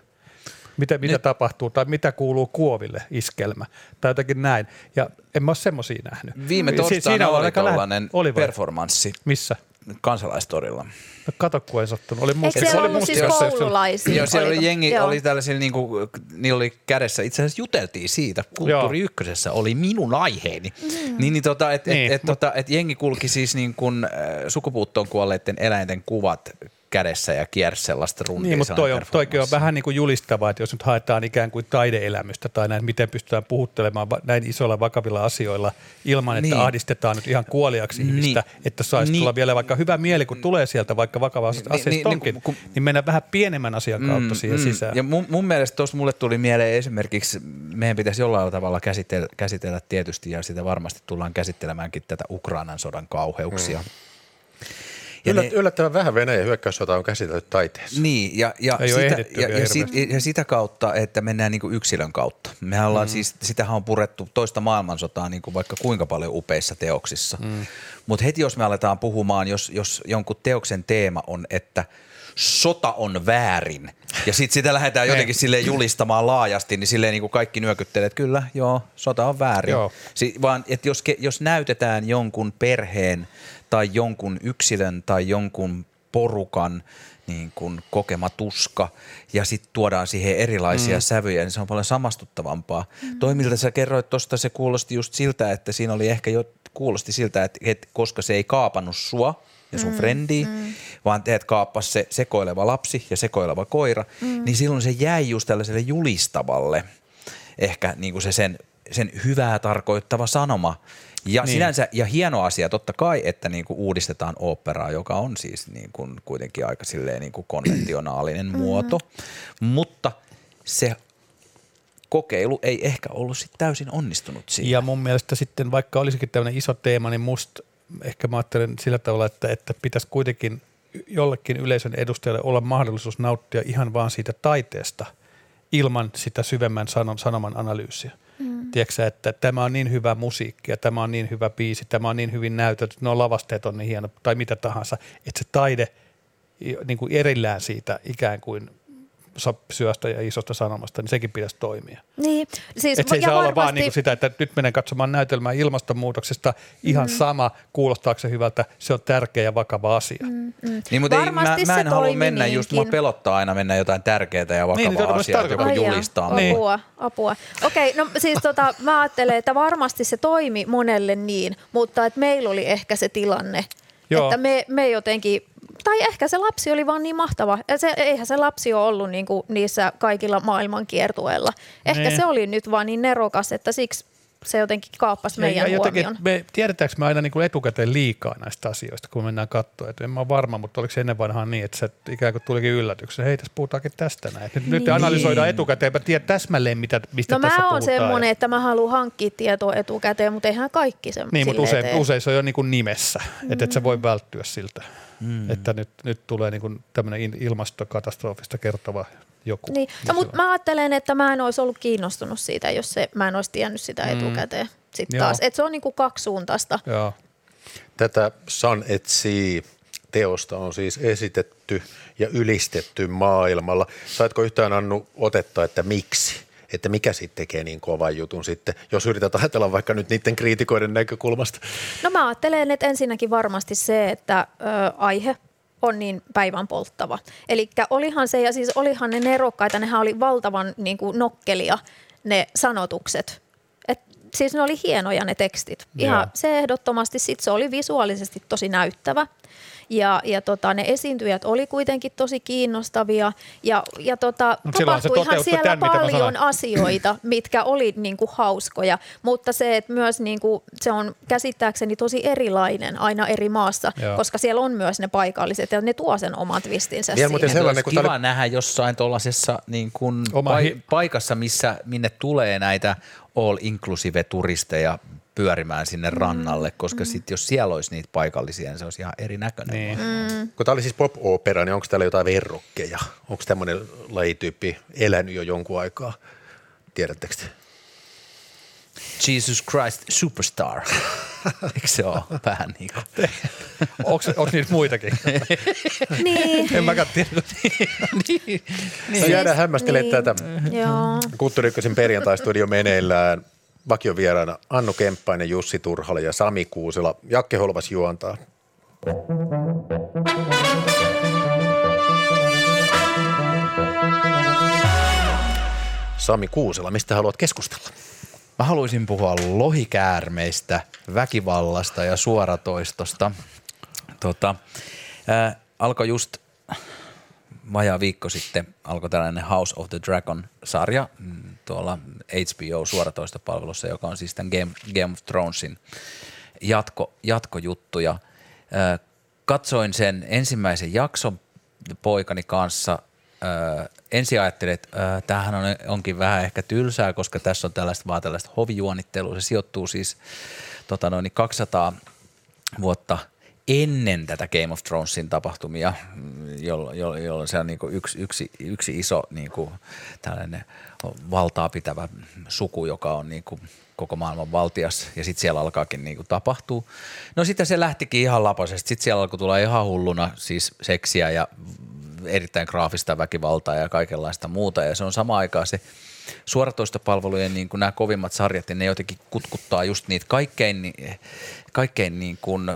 Mitä, mitä Nyt- tapahtuu tai mitä kuuluu kuoville iskelmä tai jotakin näin. Ja en mä ole semmoisia nähnyt. Viime Si- torstaina ollaan oli aika lähellä. tällainen Oli performanssi Missä? Kansalaistorilla. No kato, kun ei sattunut. Oli Eikö musta- siellä oli ollut musta siis jossain- koululaisia? Joo, siellä oli jengi, Joo. oli tällaisilla, niin kuin, niillä oli kädessä, itse asiassa juteltiin siitä, Kulttuuri Joo. Ykkösessä oli minun aiheeni. Mm. Niin, niin, tota, et, Niin, et, et, tota, et jengi kulki siis niin kuin, äh, sukupuuttoon kuolleiden eläinten kuvat kädessä ja kiersi sellaista rundia. Niin, mutta toi on, toikin on vähän niin kuin julistavaa, että jos nyt haetaan ikään kuin taideelämystä tai näin, miten pystytään puhuttelemaan näin isoilla vakavilla asioilla ilman, että Niin. ahdistetaan nyt ihan kuoliaksi ihmistä, Niin. että saisi Niin. tulla vielä vaikka hyvä mieli, kun tulee sieltä vaikka vakava asia Niin, asiasta niin, onkin, niin, kun- niin mennään vähän pienemmän asian kautta siihen sisään. Ja mun, mun mielestä tuossa mulle tuli mieleen esimerkiksi, meidän pitäisi jollain tavalla käsitellä, käsitellä tietysti, ja sitä varmasti tullaan käsittelemäänkin tätä Ukrainan sodan kauheuksia. Mm. Ja Yllät, ne- yllättävän vähän Venäjän hyökkäyssota on käsitelty taiteessa. Niin, ja, ja, Ei sitä, ja, ja, sit, ja sitä kautta, että mennään niin kuin yksilön kautta. Mehän ollaan mm. siis, sitähän on purettu toista maailmansotaa niin kuin vaikka kuinka paljon upeissa teoksissa. Mm. Mutta heti jos me aletaan puhumaan, jos, jos jonkun teoksen teema on, että sota on väärin, ja sitten sitä lähdetään (laughs) jotenkin silleen julistamaan laajasti, niin silleen niin kuin kaikki nyökyttelee, että kyllä, joo, sota on väärin. Joo. Si- vaan että jos, jos näytetään jonkun perheen tai jonkun yksilön tai jonkun porukan niin kuin kokema tuska ja sitten tuodaan siihen erilaisia mm. sävyjä, niin se on paljon samastuttavampaa. Mm. Toi, miltä sä kerroit tuosta, se kuulosti just siltä, että siinä oli ehkä jo, kuulosti siltä, että, että koska se ei kaapannut sua ja sun mm. frendiä, mm. vaan teet kaappas se sekoileva lapsi ja sekoileva koira, mm. niin silloin se jäi just tällaiselle julistavalle ehkä niin kuin se sen, sen hyvää tarkoittava sanoma. Ja niin. sinänsä, ja hieno asia totta kai, että niin kuin uudistetaan oopperaa, joka on siis niin kuin kuitenkin aika silleen niin kuin konventionaalinen muoto, mutta se kokeilu ei ehkä ollut sit täysin onnistunut siinä. Ja mun mielestä sitten, vaikka olisikin tämmöinen iso teema, niin musta ehkä mä ajattelen sillä tavalla, että, että pitäisi kuitenkin jollekin yleisön edustajalle olla mahdollisuus nauttia ihan vaan siitä taiteesta ilman sitä syvemmän sanon, sanoman analyysiä. Mm. Tiedätkö, että tämä on niin hyvä musiikki ja tämä on niin hyvä biisi, tämä on niin hyvin näytetty, nuo lavasteet on niin hieno tai mitä tahansa, että se taide niin kuin erillään siitä ikään kuin syöstä ja isosta sanomasta, niin sekin pitäisi toimia. Niin, siis, Että se ei ja saa olla varmasti- vaan niin kuin sitä, että nyt menen katsomaan näytelmää ilmastonmuutoksesta ihan mm. sama, kuulostaako se hyvältä, se on tärkeä ja vakava asia. Mm. Niin, mutta ei, mä, mä en halua mennä, just mua niinkin. pelottaa aina mennä jotain tärkeää ja vakavaa Niin, niin, niin, asiaa, jaa, julistaa. Niin. Apua, apua. Okei, no siis tota, mä ajattelen, että varmasti se toimi monelle niin, mutta että meillä oli ehkä se tilanne, Joo. että me, me jotenkin, tai ehkä se lapsi oli vaan niin mahtava. Se, eihän se lapsi ole ollut niin kuin niissä kaikilla maailman kiertueilla. Ehkä Niin. se oli nyt vaan niin nerokas, että siksi se jotenkin kaappasi meidän ja jotenkin, huomion. me, tiedetäänkö me aina niin kuin etukäteen liikaa näistä asioista, kun mennään katsoa. En mä ole varma, mutta oliko se ennen vanhaan niin, että se ikään kuin tulikin yllätyksen. Hei, tässä puhutaankin tästä näin. Nyt, nyt Niin. analysoidaan etukäteen, mä tiedän täsmälleen, mitä, mistä No tässä mä oon puhutaan. semmoinen, että mä haluan hankkia tietoa etukäteen, mutta eihän kaikki se Niin, mutta usein, tee. usein se on jo niin kuin nimessä, mm. että et sä voi välttyä siltä. Mm. Että nyt, nyt tulee niin kuin tämmöinen il- ilmastokatastrofista kertova joku. Niin. No, mutta mä ajattelen, että mä en olisi ollut kiinnostunut siitä, jos se, mä en olisi tiennyt sitä etukäteen. Sitten Joo. taas. Et se on niinku kaksisuuntaista. Joo. Tätä Sun et Sea teosta on siis esitetty ja ylistetty maailmalla. Saitko yhtään Annu otetta, että miksi? Että mikä sitten tekee niin kovan jutun sitten, jos yrität ajatella vaikka nyt niiden kriitikoiden näkökulmasta. No mä ajattelen, että ensinnäkin varmasti se, että ö, aihe on niin päivän polttava. Eli olihan se, ja siis olihan ne nerokkaita, nehän oli valtavan niin kuin nokkelia ne sanotukset. Et, siis ne oli hienoja ne tekstit. Ihan Joo. se ehdottomasti, sit se oli visuaalisesti tosi näyttävä. Ja, ja tota, ne esiintyjät oli kuitenkin tosi kiinnostavia ja, ja tota, tapahtuihan siellä tämän, paljon asioita, mitkä oli niinku hauskoja, mutta se, että myös niinku, se on käsittääkseni tosi erilainen aina eri maassa, Joo. koska siellä on myös ne paikalliset ja ne tuo sen oman twistinsä Vielä siihen. sellainen, kun kiva oli- nähdä jossain tuollaisessa niin kuin Oma hi- paikassa, missä minne tulee näitä all-inclusive turisteja pyörimään sinne rannalle, koska sit jos siellä olisi niitä paikallisia, niin se olisi ihan erinäköinen. Niin. Kun tämä oli siis pop-opera, niin onko täällä jotain verrokkeja? Onko tämmöinen lajityyppi elänyt jo jonkun aikaa? Tiedättekö te? Jesus Christ Superstar. (laughs) Eikö se ole vähän (laughs) niin kuin? Onko niitä muitakin? (laughs) Niin, en mäkään tiedä. niin. No jäädään hämmästelemään niin. tätä. joo. Kulttuuri Ykkösen perjantaistudio meneillään. Vakiovieraana Annu Kemppainen, Jussi Turhala ja Sami Kuusela. Jakke Holvas juontaa. Sami Kuusela, mistä haluat keskustella? Mä haluaisin puhua lohikäärmeistä, väkivallasta ja suoratoistosta. Tota, ää, alkoi just vajaa viikko sitten alkoi tällainen House of the Dragon-sarja mm, tuolla HBO-suoratoistopalvelussa, joka on siis tämän Game, Game of Thronesin jatko, jatkojuttu. Ja, ää, katsoin sen ensimmäisen jakson poikani kanssa. Ensin ajattelin, että tämähän on, onkin vähän ehkä tylsää, koska tässä on tällaista vaan tällaista hovijuonittelua. Se sijoittuu siis tota noin, 200 vuotta ennen tätä Game of Thronesin tapahtumia, jolloin, jolloin, jolloin se on niin kuin yksi, yksi, yksi iso niin kuin tällainen valtaa pitävä suku, joka on niin kuin koko maailman valtias ja sitten siellä alkaakin niin kuin tapahtuu. No sitten se lähtikin ihan lapasesti. Sitten siellä alkoi tulla ihan hulluna siis seksiä ja erittäin graafista väkivaltaa ja kaikenlaista muuta ja se on sama aikaa se suoratoistopalvelujen niin kuin nämä kovimmat sarjat, niin ne jotenkin kutkuttaa just niitä kaikkein, kaikkein niin kuin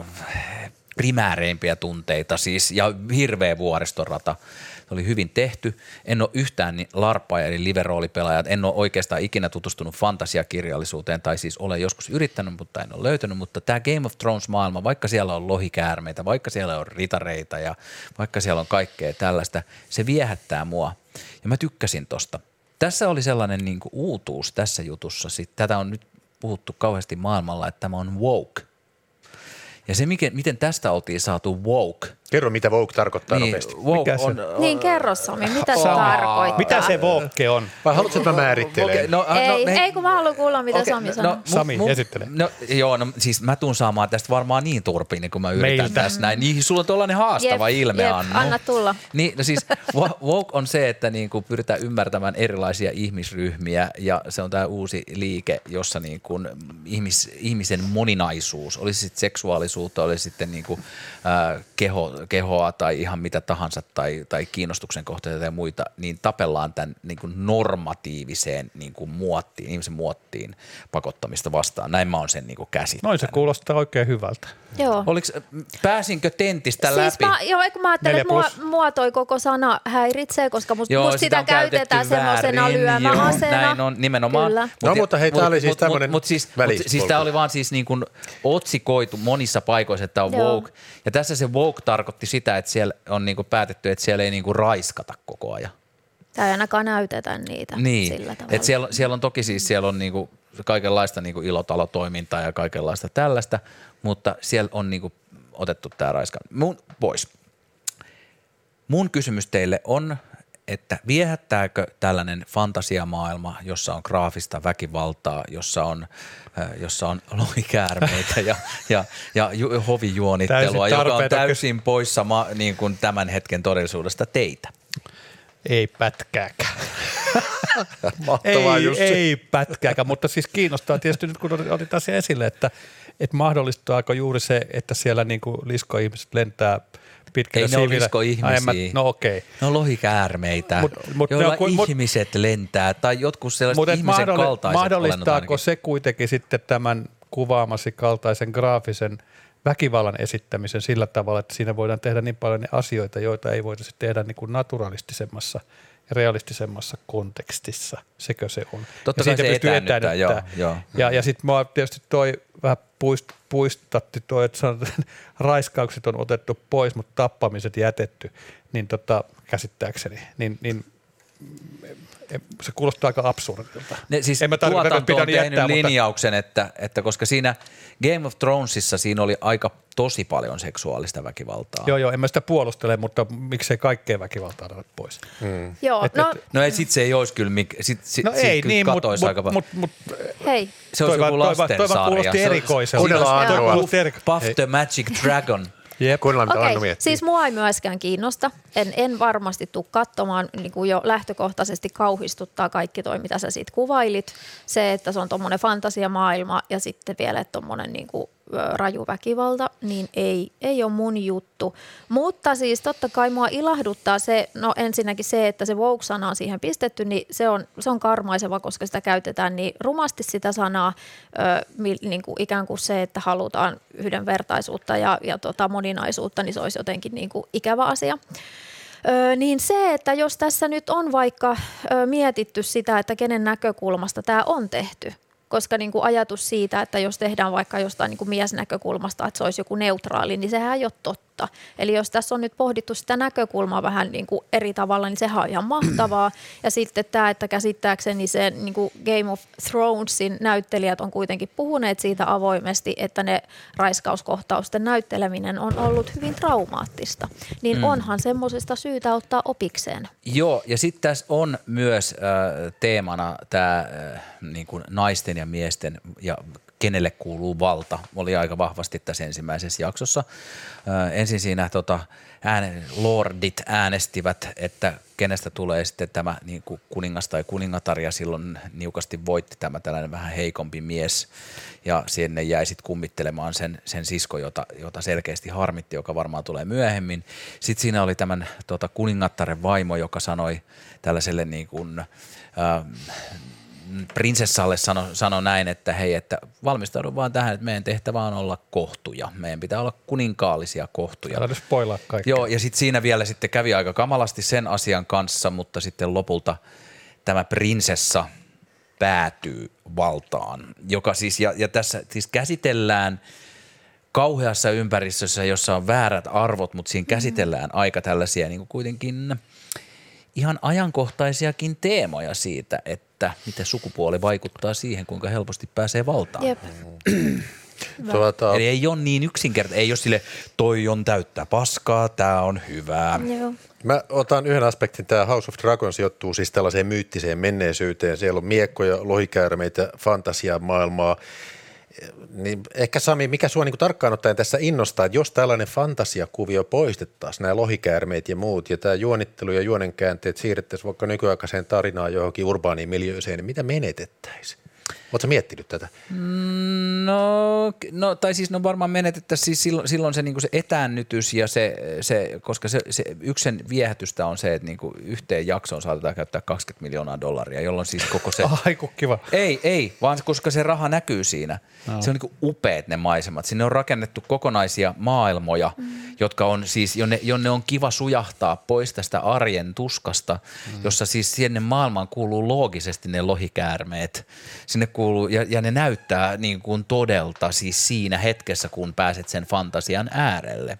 primääreimpiä tunteita siis ja hirveä vuoristorata. Se oli hyvin tehty. En ole yhtään niin larppaja eli liveroolipelaajat. En ole oikeastaan ikinä tutustunut fantasiakirjallisuuteen tai siis olen joskus yrittänyt, mutta en ole löytänyt. Mutta tämä Game of Thrones-maailma, vaikka siellä on lohikäärmeitä, vaikka siellä on ritareita ja vaikka siellä on kaikkea tällaista, se viehättää mua. Ja mä tykkäsin tosta. Tässä oli sellainen niin kuin uutuus tässä jutussa. Sitten tätä on nyt puhuttu kauheasti maailmalla, että tämä on woke. Ja se, miten, miten tästä oltiin saatu woke. Kerro, mitä Vogue tarkoittaa Niin, nopeasti. woke Mikä se- on, Niin kerro Sami, mitä se tarkoittaa? Mitä se vokke on? Vai haluatko, että mä määrittelen? Okei, no, Ei, no, me- ei kun mä haluan kuulla, mitä Okei, Sami no, sanoo. mu- Sami, mu- esittele. No, joo, no siis mä tuun saamaan tästä varmaan niin turpiin, niin kun mä yritän Meiltä. tässä näin. Niin, sulla on tuollainen haastava Jep, ilme, jep, Annu. anna tulla. Niin, no siis woke on se, että niin kuin pyritään ymmärtämään erilaisia ihmisryhmiä ja se on tämä uusi liike, jossa niin kuin ihmis, ihmisen moninaisuus, olisi sitten seksuaalisuutta, olisi sitten niin kuin, ää, keho, kehoa tai ihan mitä tahansa tai, tai kiinnostuksen kohteita ja muita, niin tapellaan tämän niin kuin normatiiviseen niin kuin muottiin, ihmisen muottiin pakottamista vastaan. Näin mä oon sen niin kuin käsittänyt. Noin se kuulostaa oikein hyvältä. Joo. Oliks, pääsinkö tentistä Siis läpi? mä, joo, kun mä ajattelin, että mua, mua toi koko sana häiritsee, koska musta, Joo, musta sitä sitä, käytetään semmoisena. Joo, näin on nimenomaan. Kyllä. No, mutta hei, tää oli siis tämmönen Mut, siis, mut, siis tämä oli vaan siis niin kuin otsikoitu monissa paikoissa, että tämä on Joo. woke. Ja tässä se woke tarkoitti sitä, että siellä on niin kuin päätetty, että siellä ei niin kuin raiskata koko ajan. Tai ainakaan näytetä niitä Niin, sillä tavalla. että siellä, siellä on toki siis siellä on niinku kaikenlaista niinku ilotalotoimintaa ja kaikenlaista tällaista, mutta siellä on niinku otettu tämä raiska mun pois. Mun kysymys teille on, että viehättääkö tällainen fantasiamaailma, jossa on graafista väkivaltaa, jossa on, äh, jossa on lohikäärmeitä ja, ja, ja ju- hovijuonittelua, joka on täysin poissa ma, niin kuin tämän hetken todellisuudesta teitä? Ei pätkääkään. (laughs) Mahtavaa, ei, Jussi. ei pätkääkään, mutta siis kiinnostaa tietysti nyt kun otit- asia esille, että, että mahdollistaako juuri se, että siellä niin kuin liskoihmiset lentää pitkällä Ei ne ole liskoihmisiä. Mä- No okei. Okay. No lohikäärmeitä, Mut- mut ne joilla on kuin- mut- ihmiset lentää tai jotkut sellaiset Mutta ihmisen kaltaiset olennot mahdollistaako se kuitenkin sitten tämän kuvaamasi kaltaisen graafisen väkivallan esittämisen sillä tavalla, että siinä voidaan tehdä niin paljon ne asioita, joita ei voitaisi tehdä niin kuin naturalistisemmassa ja realistisemmassa kontekstissa. Sekö se on? Totta ja siitä se pystyy etäännyttää, etäännyttää. joo, joo. Ja, ja sitten mua tietysti toi vähän puist, puistatti toi, että sanotaan, että (laughs) raiskaukset on otettu pois, mutta tappamiset jätetty, niin tota, käsittääkseni, niin, niin se kuulostaa aika absurdilta. Ne, siis En mä tarkoita, että tehnyt jättää, mutta- linjauksen, että, että koska siinä Game of Thronesissa siinä oli aika tosi paljon seksuaalista väkivaltaa. Joo, joo, en mä sitä puolustele, mutta miksei kaikkea väkivaltaa oteta pois. Joo, Et- no et- No ei, sit se ei olisi kyllä, mik, sit, sit, No sit ei kyllä niin, mutta mut, aika mut, paljon. mut, hei. se olisi joku vaan- toi lastensarja. kuulosti erikoiselta. Kuunnellaan kuulosti Puff the Magic Dragon. (laughs) Jep. Kuunnellaan, mitä Okei, Annu miettii. siis mua ei myöskään kiinnosta. En, en varmasti tule katsomaan, niin kuin jo lähtökohtaisesti kauhistuttaa kaikki toi, mitä sä siitä kuvailit. Se, että se on tuommoinen fantasiamaailma ja sitten vielä tuommoinen niin kuin, raju väkivalta, niin ei, ei ole mun juttu. Mutta siis totta kai mua ilahduttaa se, no ensinnäkin se, että se woke-sana on siihen pistetty, niin se on, se on karmaiseva, koska sitä käytetään niin rumasti sitä sanaa, ö, niin kuin ikään kuin se, että halutaan yhdenvertaisuutta ja, ja tota moninaisuutta, niin se olisi jotenkin niin kuin ikävä asia. Öö, niin se, että jos tässä nyt on vaikka ö, mietitty sitä, että kenen näkökulmasta tämä on tehty, koska niin kuin ajatus siitä, että jos tehdään vaikka jostain niin kuin miesnäkökulmasta, että se olisi joku neutraali, niin sehän ei ole totta. Eli jos tässä on nyt pohdittu sitä näkökulmaa vähän niin kuin eri tavalla, niin sehän on ihan mahtavaa. (clears throat) Ja sitten tämä, että käsittääkseni se niin kuin Game of Thronesin näyttelijät on kuitenkin puhuneet siitä avoimesti, että ne raiskauskohtausten näytteleminen on ollut hyvin traumaattista. Niin mm. onhan semmoisesta syytä ottaa opikseen. Joo, ja sitten tässä on myös äh, teemana tämä äh, niin kuin naisten ja miesten ja kenelle kuuluu valta, oli aika vahvasti tässä ensimmäisessä jaksossa. Ensin siinä tota, ääne, lordit äänestivät, että kenestä tulee sitten tämä niin kuin kuningas tai kuningatar ja silloin niukasti voitti tämä tällainen vähän heikompi mies ja sinne jäi sitten kummittelemaan sen, sen sisko, jota, jota selkeästi harmitti, joka varmaan tulee myöhemmin. Sitten siinä oli tämän tota, kuningattaren vaimo, joka sanoi tällaiselle niin kuin, äh, prinsessalle sano, sano näin, että hei, että valmistaudu vaan tähän, että meidän tehtävä on olla kohtuja. Meidän pitää olla kuninkaallisia kohtuja. Älä spoilaa kaikkea. Joo, ja sitten siinä vielä sitten kävi aika kamalasti sen asian kanssa, mutta sitten lopulta tämä prinsessa päätyy valtaan, joka siis, ja, ja tässä siis käsitellään kauheassa ympäristössä, jossa on väärät arvot, mutta siinä käsitellään aika tällaisia niin kuin kuitenkin ihan ajankohtaisiakin teemoja siitä, että miten sukupuoli vaikuttaa siihen, kuinka helposti pääsee valtaan. Jep. Tuota, Eli ei ole niin yksinkertainen, ei ole sille, toi on täyttä paskaa, tämä on hyvää. Joo. Mä otan yhden aspektin. Tämä House of Dragons sijoittuu siis tällaiseen myyttiseen menneisyyteen. Siellä on miekkoja, lohikäärmeitä, fantasiamaailmaa. Niin ehkä Sami, mikä sua niin tarkkaan ottaen tässä innostaa, että jos tällainen fantasiakuvio poistettaisiin, nämä lohikäärmeet ja muut, ja tämä juonittelu ja juonenkäänteet siirrettäisiin vaikka nykyaikaiseen tarinaan johonkin urbaaniin miljööseen, niin mitä menetettäisiin? Oletko miettinyt tätä? No, no, tai siis no varmaan menetettäisiin siis silloin, silloin se, niin se etäännytys ja se, se koska se, se yksen viehätystä on se, että niin yhteen jaksoon saatetaan käyttää 20 miljoonaa dollaria, jolloin siis koko se... (laughs) Ai kiva. Ei, ei, vaan koska se raha näkyy siinä. No. Se on niin upeat ne maisemat. Sinne on rakennettu kokonaisia maailmoja, mm. jotka on siis, jonne, jonne on kiva sujahtaa pois tästä arjen tuskasta, mm. jossa siis sinne maailmaan kuuluu loogisesti ne lohikäärmeet. Sinne kuuluu, ja, ja ne näyttää niin kuin todelta siis siinä hetkessä, kun pääset sen fantasian äärelle.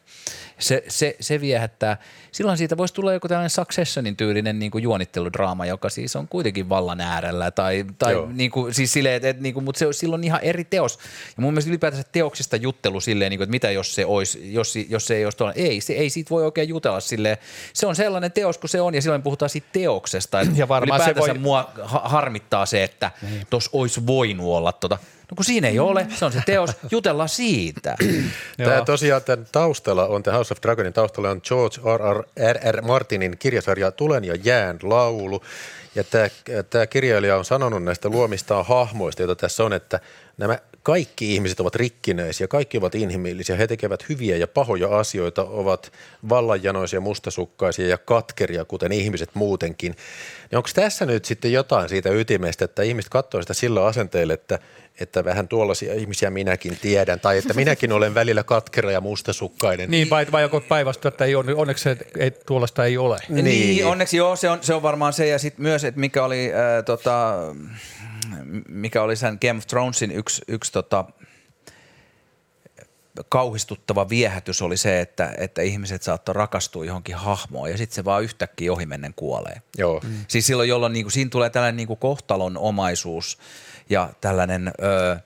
Se, se, se viehättää. Silloin siitä voisi tulla joku tällainen Successionin tyylinen niin kuin juonitteludraama, joka siis on kuitenkin vallan äärellä. Tai, tai niin kuin, siis silleen, että, että niin kuin, mutta se on silloin ihan eri teos. Ja mun mielestä ylipäätänsä teoksista juttelu silleen, niin kuin, että mitä jos se, olisi, jos, jos se ei olisi tuolla. Ei, se, ei siitä voi oikein jutella silleen. Se on sellainen teos kuin se on ja silloin puhutaan siitä teoksesta. Ja varmaan se voi- mua ha- harmittaa se, että niin. tuossa olisi voinut olla tota. No kun siinä ei ole, se on se teos, jutellaan siitä. (clears throat) Tämä tosiaan tämän taustalla on, tämä House of Dragonin taustalla on George R. R. R. R. Martinin kirjasarja Tulen ja jään laulu. Ja tämä, tämä kirjailija on sanonut näistä luomistaan hahmoista, joita tässä on, että nämä kaikki ihmiset ovat rikkinäisiä, kaikki ovat inhimillisiä, he tekevät hyviä ja pahoja asioita, ovat vallanjanoisia, mustasukkaisia ja katkeria, kuten ihmiset muutenkin. Niin onko tässä nyt sitten jotain siitä ytimestä, että ihmiset katsoo sitä sillä asenteella, että, että vähän tuollaisia ihmisiä minäkin tiedän, tai että minäkin olen välillä katkera ja mustasukkainen. Niin, vai, vai joko päinvastoin, että ei, onneksi se, ei, tuollaista ei ole. Niin. niin, onneksi joo, se on, se on varmaan se, ja sitten myös, että mikä oli äh, tota, mikä oli sen Game of Thronesin yksi, yksi tota, kauhistuttava viehätys oli se, että, että ihmiset saattoi rakastua johonkin hahmoon ja sitten se vaan yhtäkkiä ohimennen kuolee. Joo. Mm. Siis silloin, jolloin niin kuin, siinä tulee tällainen niin kuin kohtalon omaisuus ja tällainen... Öö,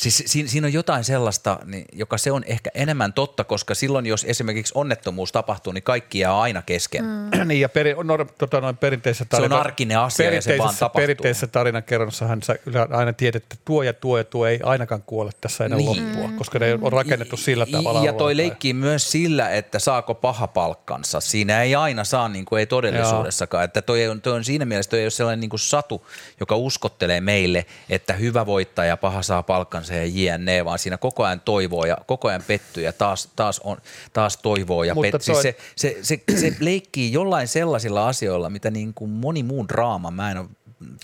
Siis siinä, siinä on jotain sellaista, niin, joka se on ehkä enemmän totta, koska silloin, jos esimerkiksi onnettomuus tapahtuu, niin kaikki jää aina kesken. Mm. (clears throat) niin, ja peri, no, tota, noin perinteisessä tarina, se on arkinen asia ja se vaan tapahtuu. Perinteisessä tarinankerronnassahan sä aina tiedät, että tuo ja tuo ja tuo ei ainakaan kuole tässä enää niin. loppua, koska ne on rakennettu sillä tavalla. Ja toi leikkii myös sillä, että saako paha palkkansa. Siinä ei aina saa, niin kuin ei todellisuudessakaan. Että toi on, toi on siinä mielessä toi ei ole sellainen niin kuin satu, joka uskottelee meille, että hyvä voittaa ja paha saa palkkansa se jne, vaan siinä koko ajan toivoo ja koko ajan pettyy ja taas, taas, on, taas toivoo ja pettyy. Siis toi... se, se, se, se leikkii jollain sellaisilla asioilla, mitä niin kuin moni muun draama, mä en ole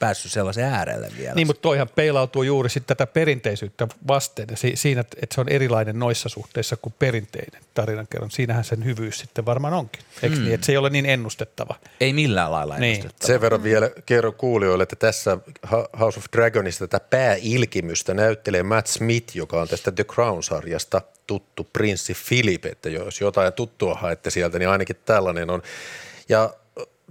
päässyt sellaisen äärelle vielä. Niin, mutta toihan peilautuu juuri sitten tätä perinteisyyttä vasten ja siinä, että se on erilainen noissa suhteissa kuin perinteinen tarinankerron. Siinähän sen hyvyys sitten varmaan onkin, eikö mm. niin? Että se ei ole niin ennustettava. Ei millään lailla niin. ennustettava. Sen verran vielä kerro kuulijoille, että tässä House of Dragonista tätä pääilkimystä näyttelee Matt Smith, joka on tästä The Crown-sarjasta tuttu prinssi Philip, että jos jotain tuttua haette sieltä, niin ainakin tällainen on. Ja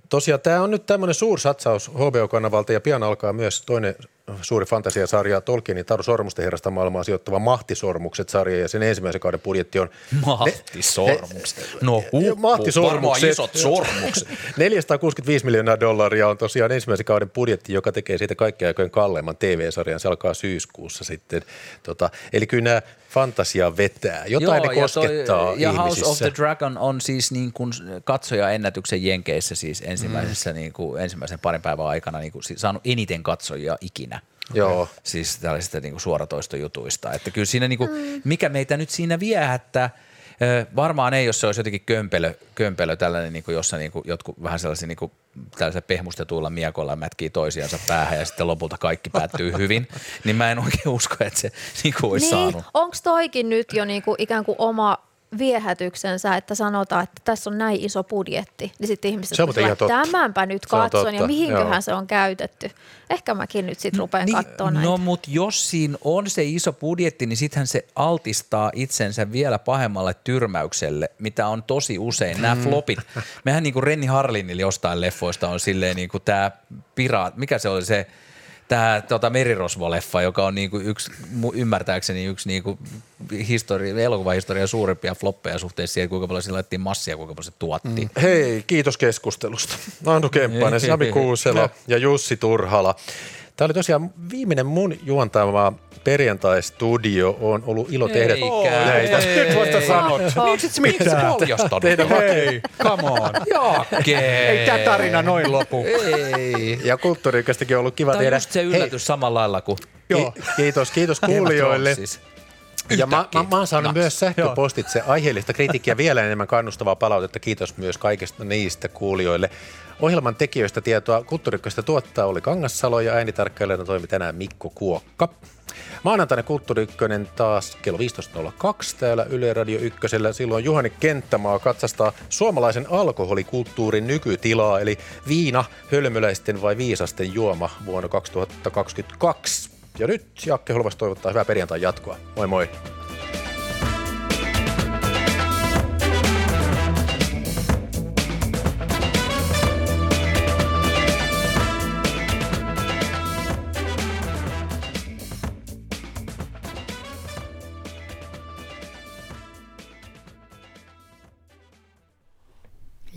tosiaan tämä on nyt tämmöinen suursatsaus HBO-kanavalta ja pian alkaa myös toinen suuri fantasiasarja Tolkienin Taru Sormusten herrasta maailmaa sijoittava Mahtisormukset-sarja ja sen ensimmäisen kauden budjetti on... Mahtisormukset? No huppu, Mahtisormukset. isot sormukset. (laughs) 465 miljoonaa dollaria on tosiaan ensimmäisen kauden budjetti, joka tekee siitä kaikkien aikojen kalleimman TV-sarjan. Se alkaa syyskuussa sitten. Tota, eli kyllä nämä fantasia vetää. Jotain Joo, ne koskettaa ja, toi, ja House of the Dragon on siis niin kuin katsoja-ennätyksen Jenkeissä siis ensimmäisessä mm. niin kuin, ensimmäisen parin päivän aikana niin kuin, saanut eniten katsojia ikinä. Joo. Siis tällaisista niin kuin suoratoistojutuista. Että kyllä siinä, niin kuin, mikä meitä nyt siinä viehättää, Varmaan ei, jos se olisi jotenkin kömpelö, kömpelö tällainen, niin kuin jossa niin kuin jotkut vähän sellaisia niin kuin, tällaisilla pehmustetuilla miekoilla mätkii toisiansa päähän ja sitten lopulta kaikki päättyy (laughs) hyvin, niin mä en oikein usko, että se niin kuin olisi niin, saanut. Onko toikin nyt jo niin kuin ikään kuin oma viehätyksensä, että sanotaan, että tässä on näin iso budjetti, niin sitten ihmiset että tämänpä nyt katson ja mihinköhän Joo. se on käytetty. Ehkä mäkin nyt sitten rupean niin, katsoa näitä. No mutta jos siinä on se iso budjetti, niin sittenhän se altistaa itsensä vielä pahemmalle tyrmäykselle, mitä on tosi usein. Nämä mm. flopit, mehän niin kuin Renni Harlinille jostain leffoista on silleen niin kuin tämä piraat, mikä se oli se – tämä tota, Merirosvo-leffa, joka on niinku yksi, ymmärtääkseni yksi niinku histori, elokuvahistorian suurimpia floppeja suhteessa siihen, kuinka paljon sillä laitettiin massia, kuinka paljon se tuotti. Mm. Hei, kiitos keskustelusta. Annu Kemppainen, Sami Kuusela (laughs) ja Jussi Turhala. Tämä oli tosiaan viimeinen mun juontama perjantai-studio. On ollut ilo tehdä Eikä. näitä. Nyt (laughs) vasta sanot. Miksi et mitään? paljastanut? Teidän Hei, come on. Jake. Ei tämä tarina noin lopu. Ei. Ja kulttuurikästäkin on ollut kiva tämä tehdä. Tämä on just se yllätys Hei. samalla lailla kuin... Joo. Kiitos, kiitos kuulijoille. Ja mä, mä, mä oon saanut Naks. myös sähköpostitse aiheellista kritiikkiä vielä enemmän kannustavaa palautetta. Kiitos myös kaikista niistä kuulijoille. Ohjelman tekijöistä tietoa Kulttuurikkoista tuottaa oli Kangassalo ja äänitarkkailijana toimi tänään Mikko Kuokka. Maanantaina Kulttuuri taas kello 15.02 täällä Yle Radio 1. Silloin Juhani Kenttämaa katsastaa suomalaisen alkoholikulttuurin nykytilaa, eli viina, hölmöläisten vai viisasten juoma vuonna 2022. Ja nyt Jakke Holvas toivottaa hyvää perjantai jatkoa. Moi moi!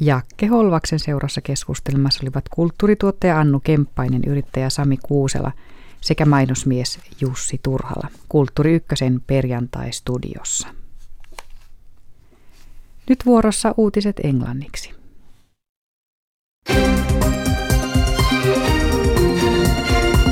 Jakke Holvaksen seurassa keskustelemassa olivat kulttuurituottaja Annu Kemppainen, yrittäjä Sami Kuusela sekä mainosmies Jussi Turhala Kulttuuri Ykkösen perjantai-studiossa. Nyt vuorossa uutiset englanniksi.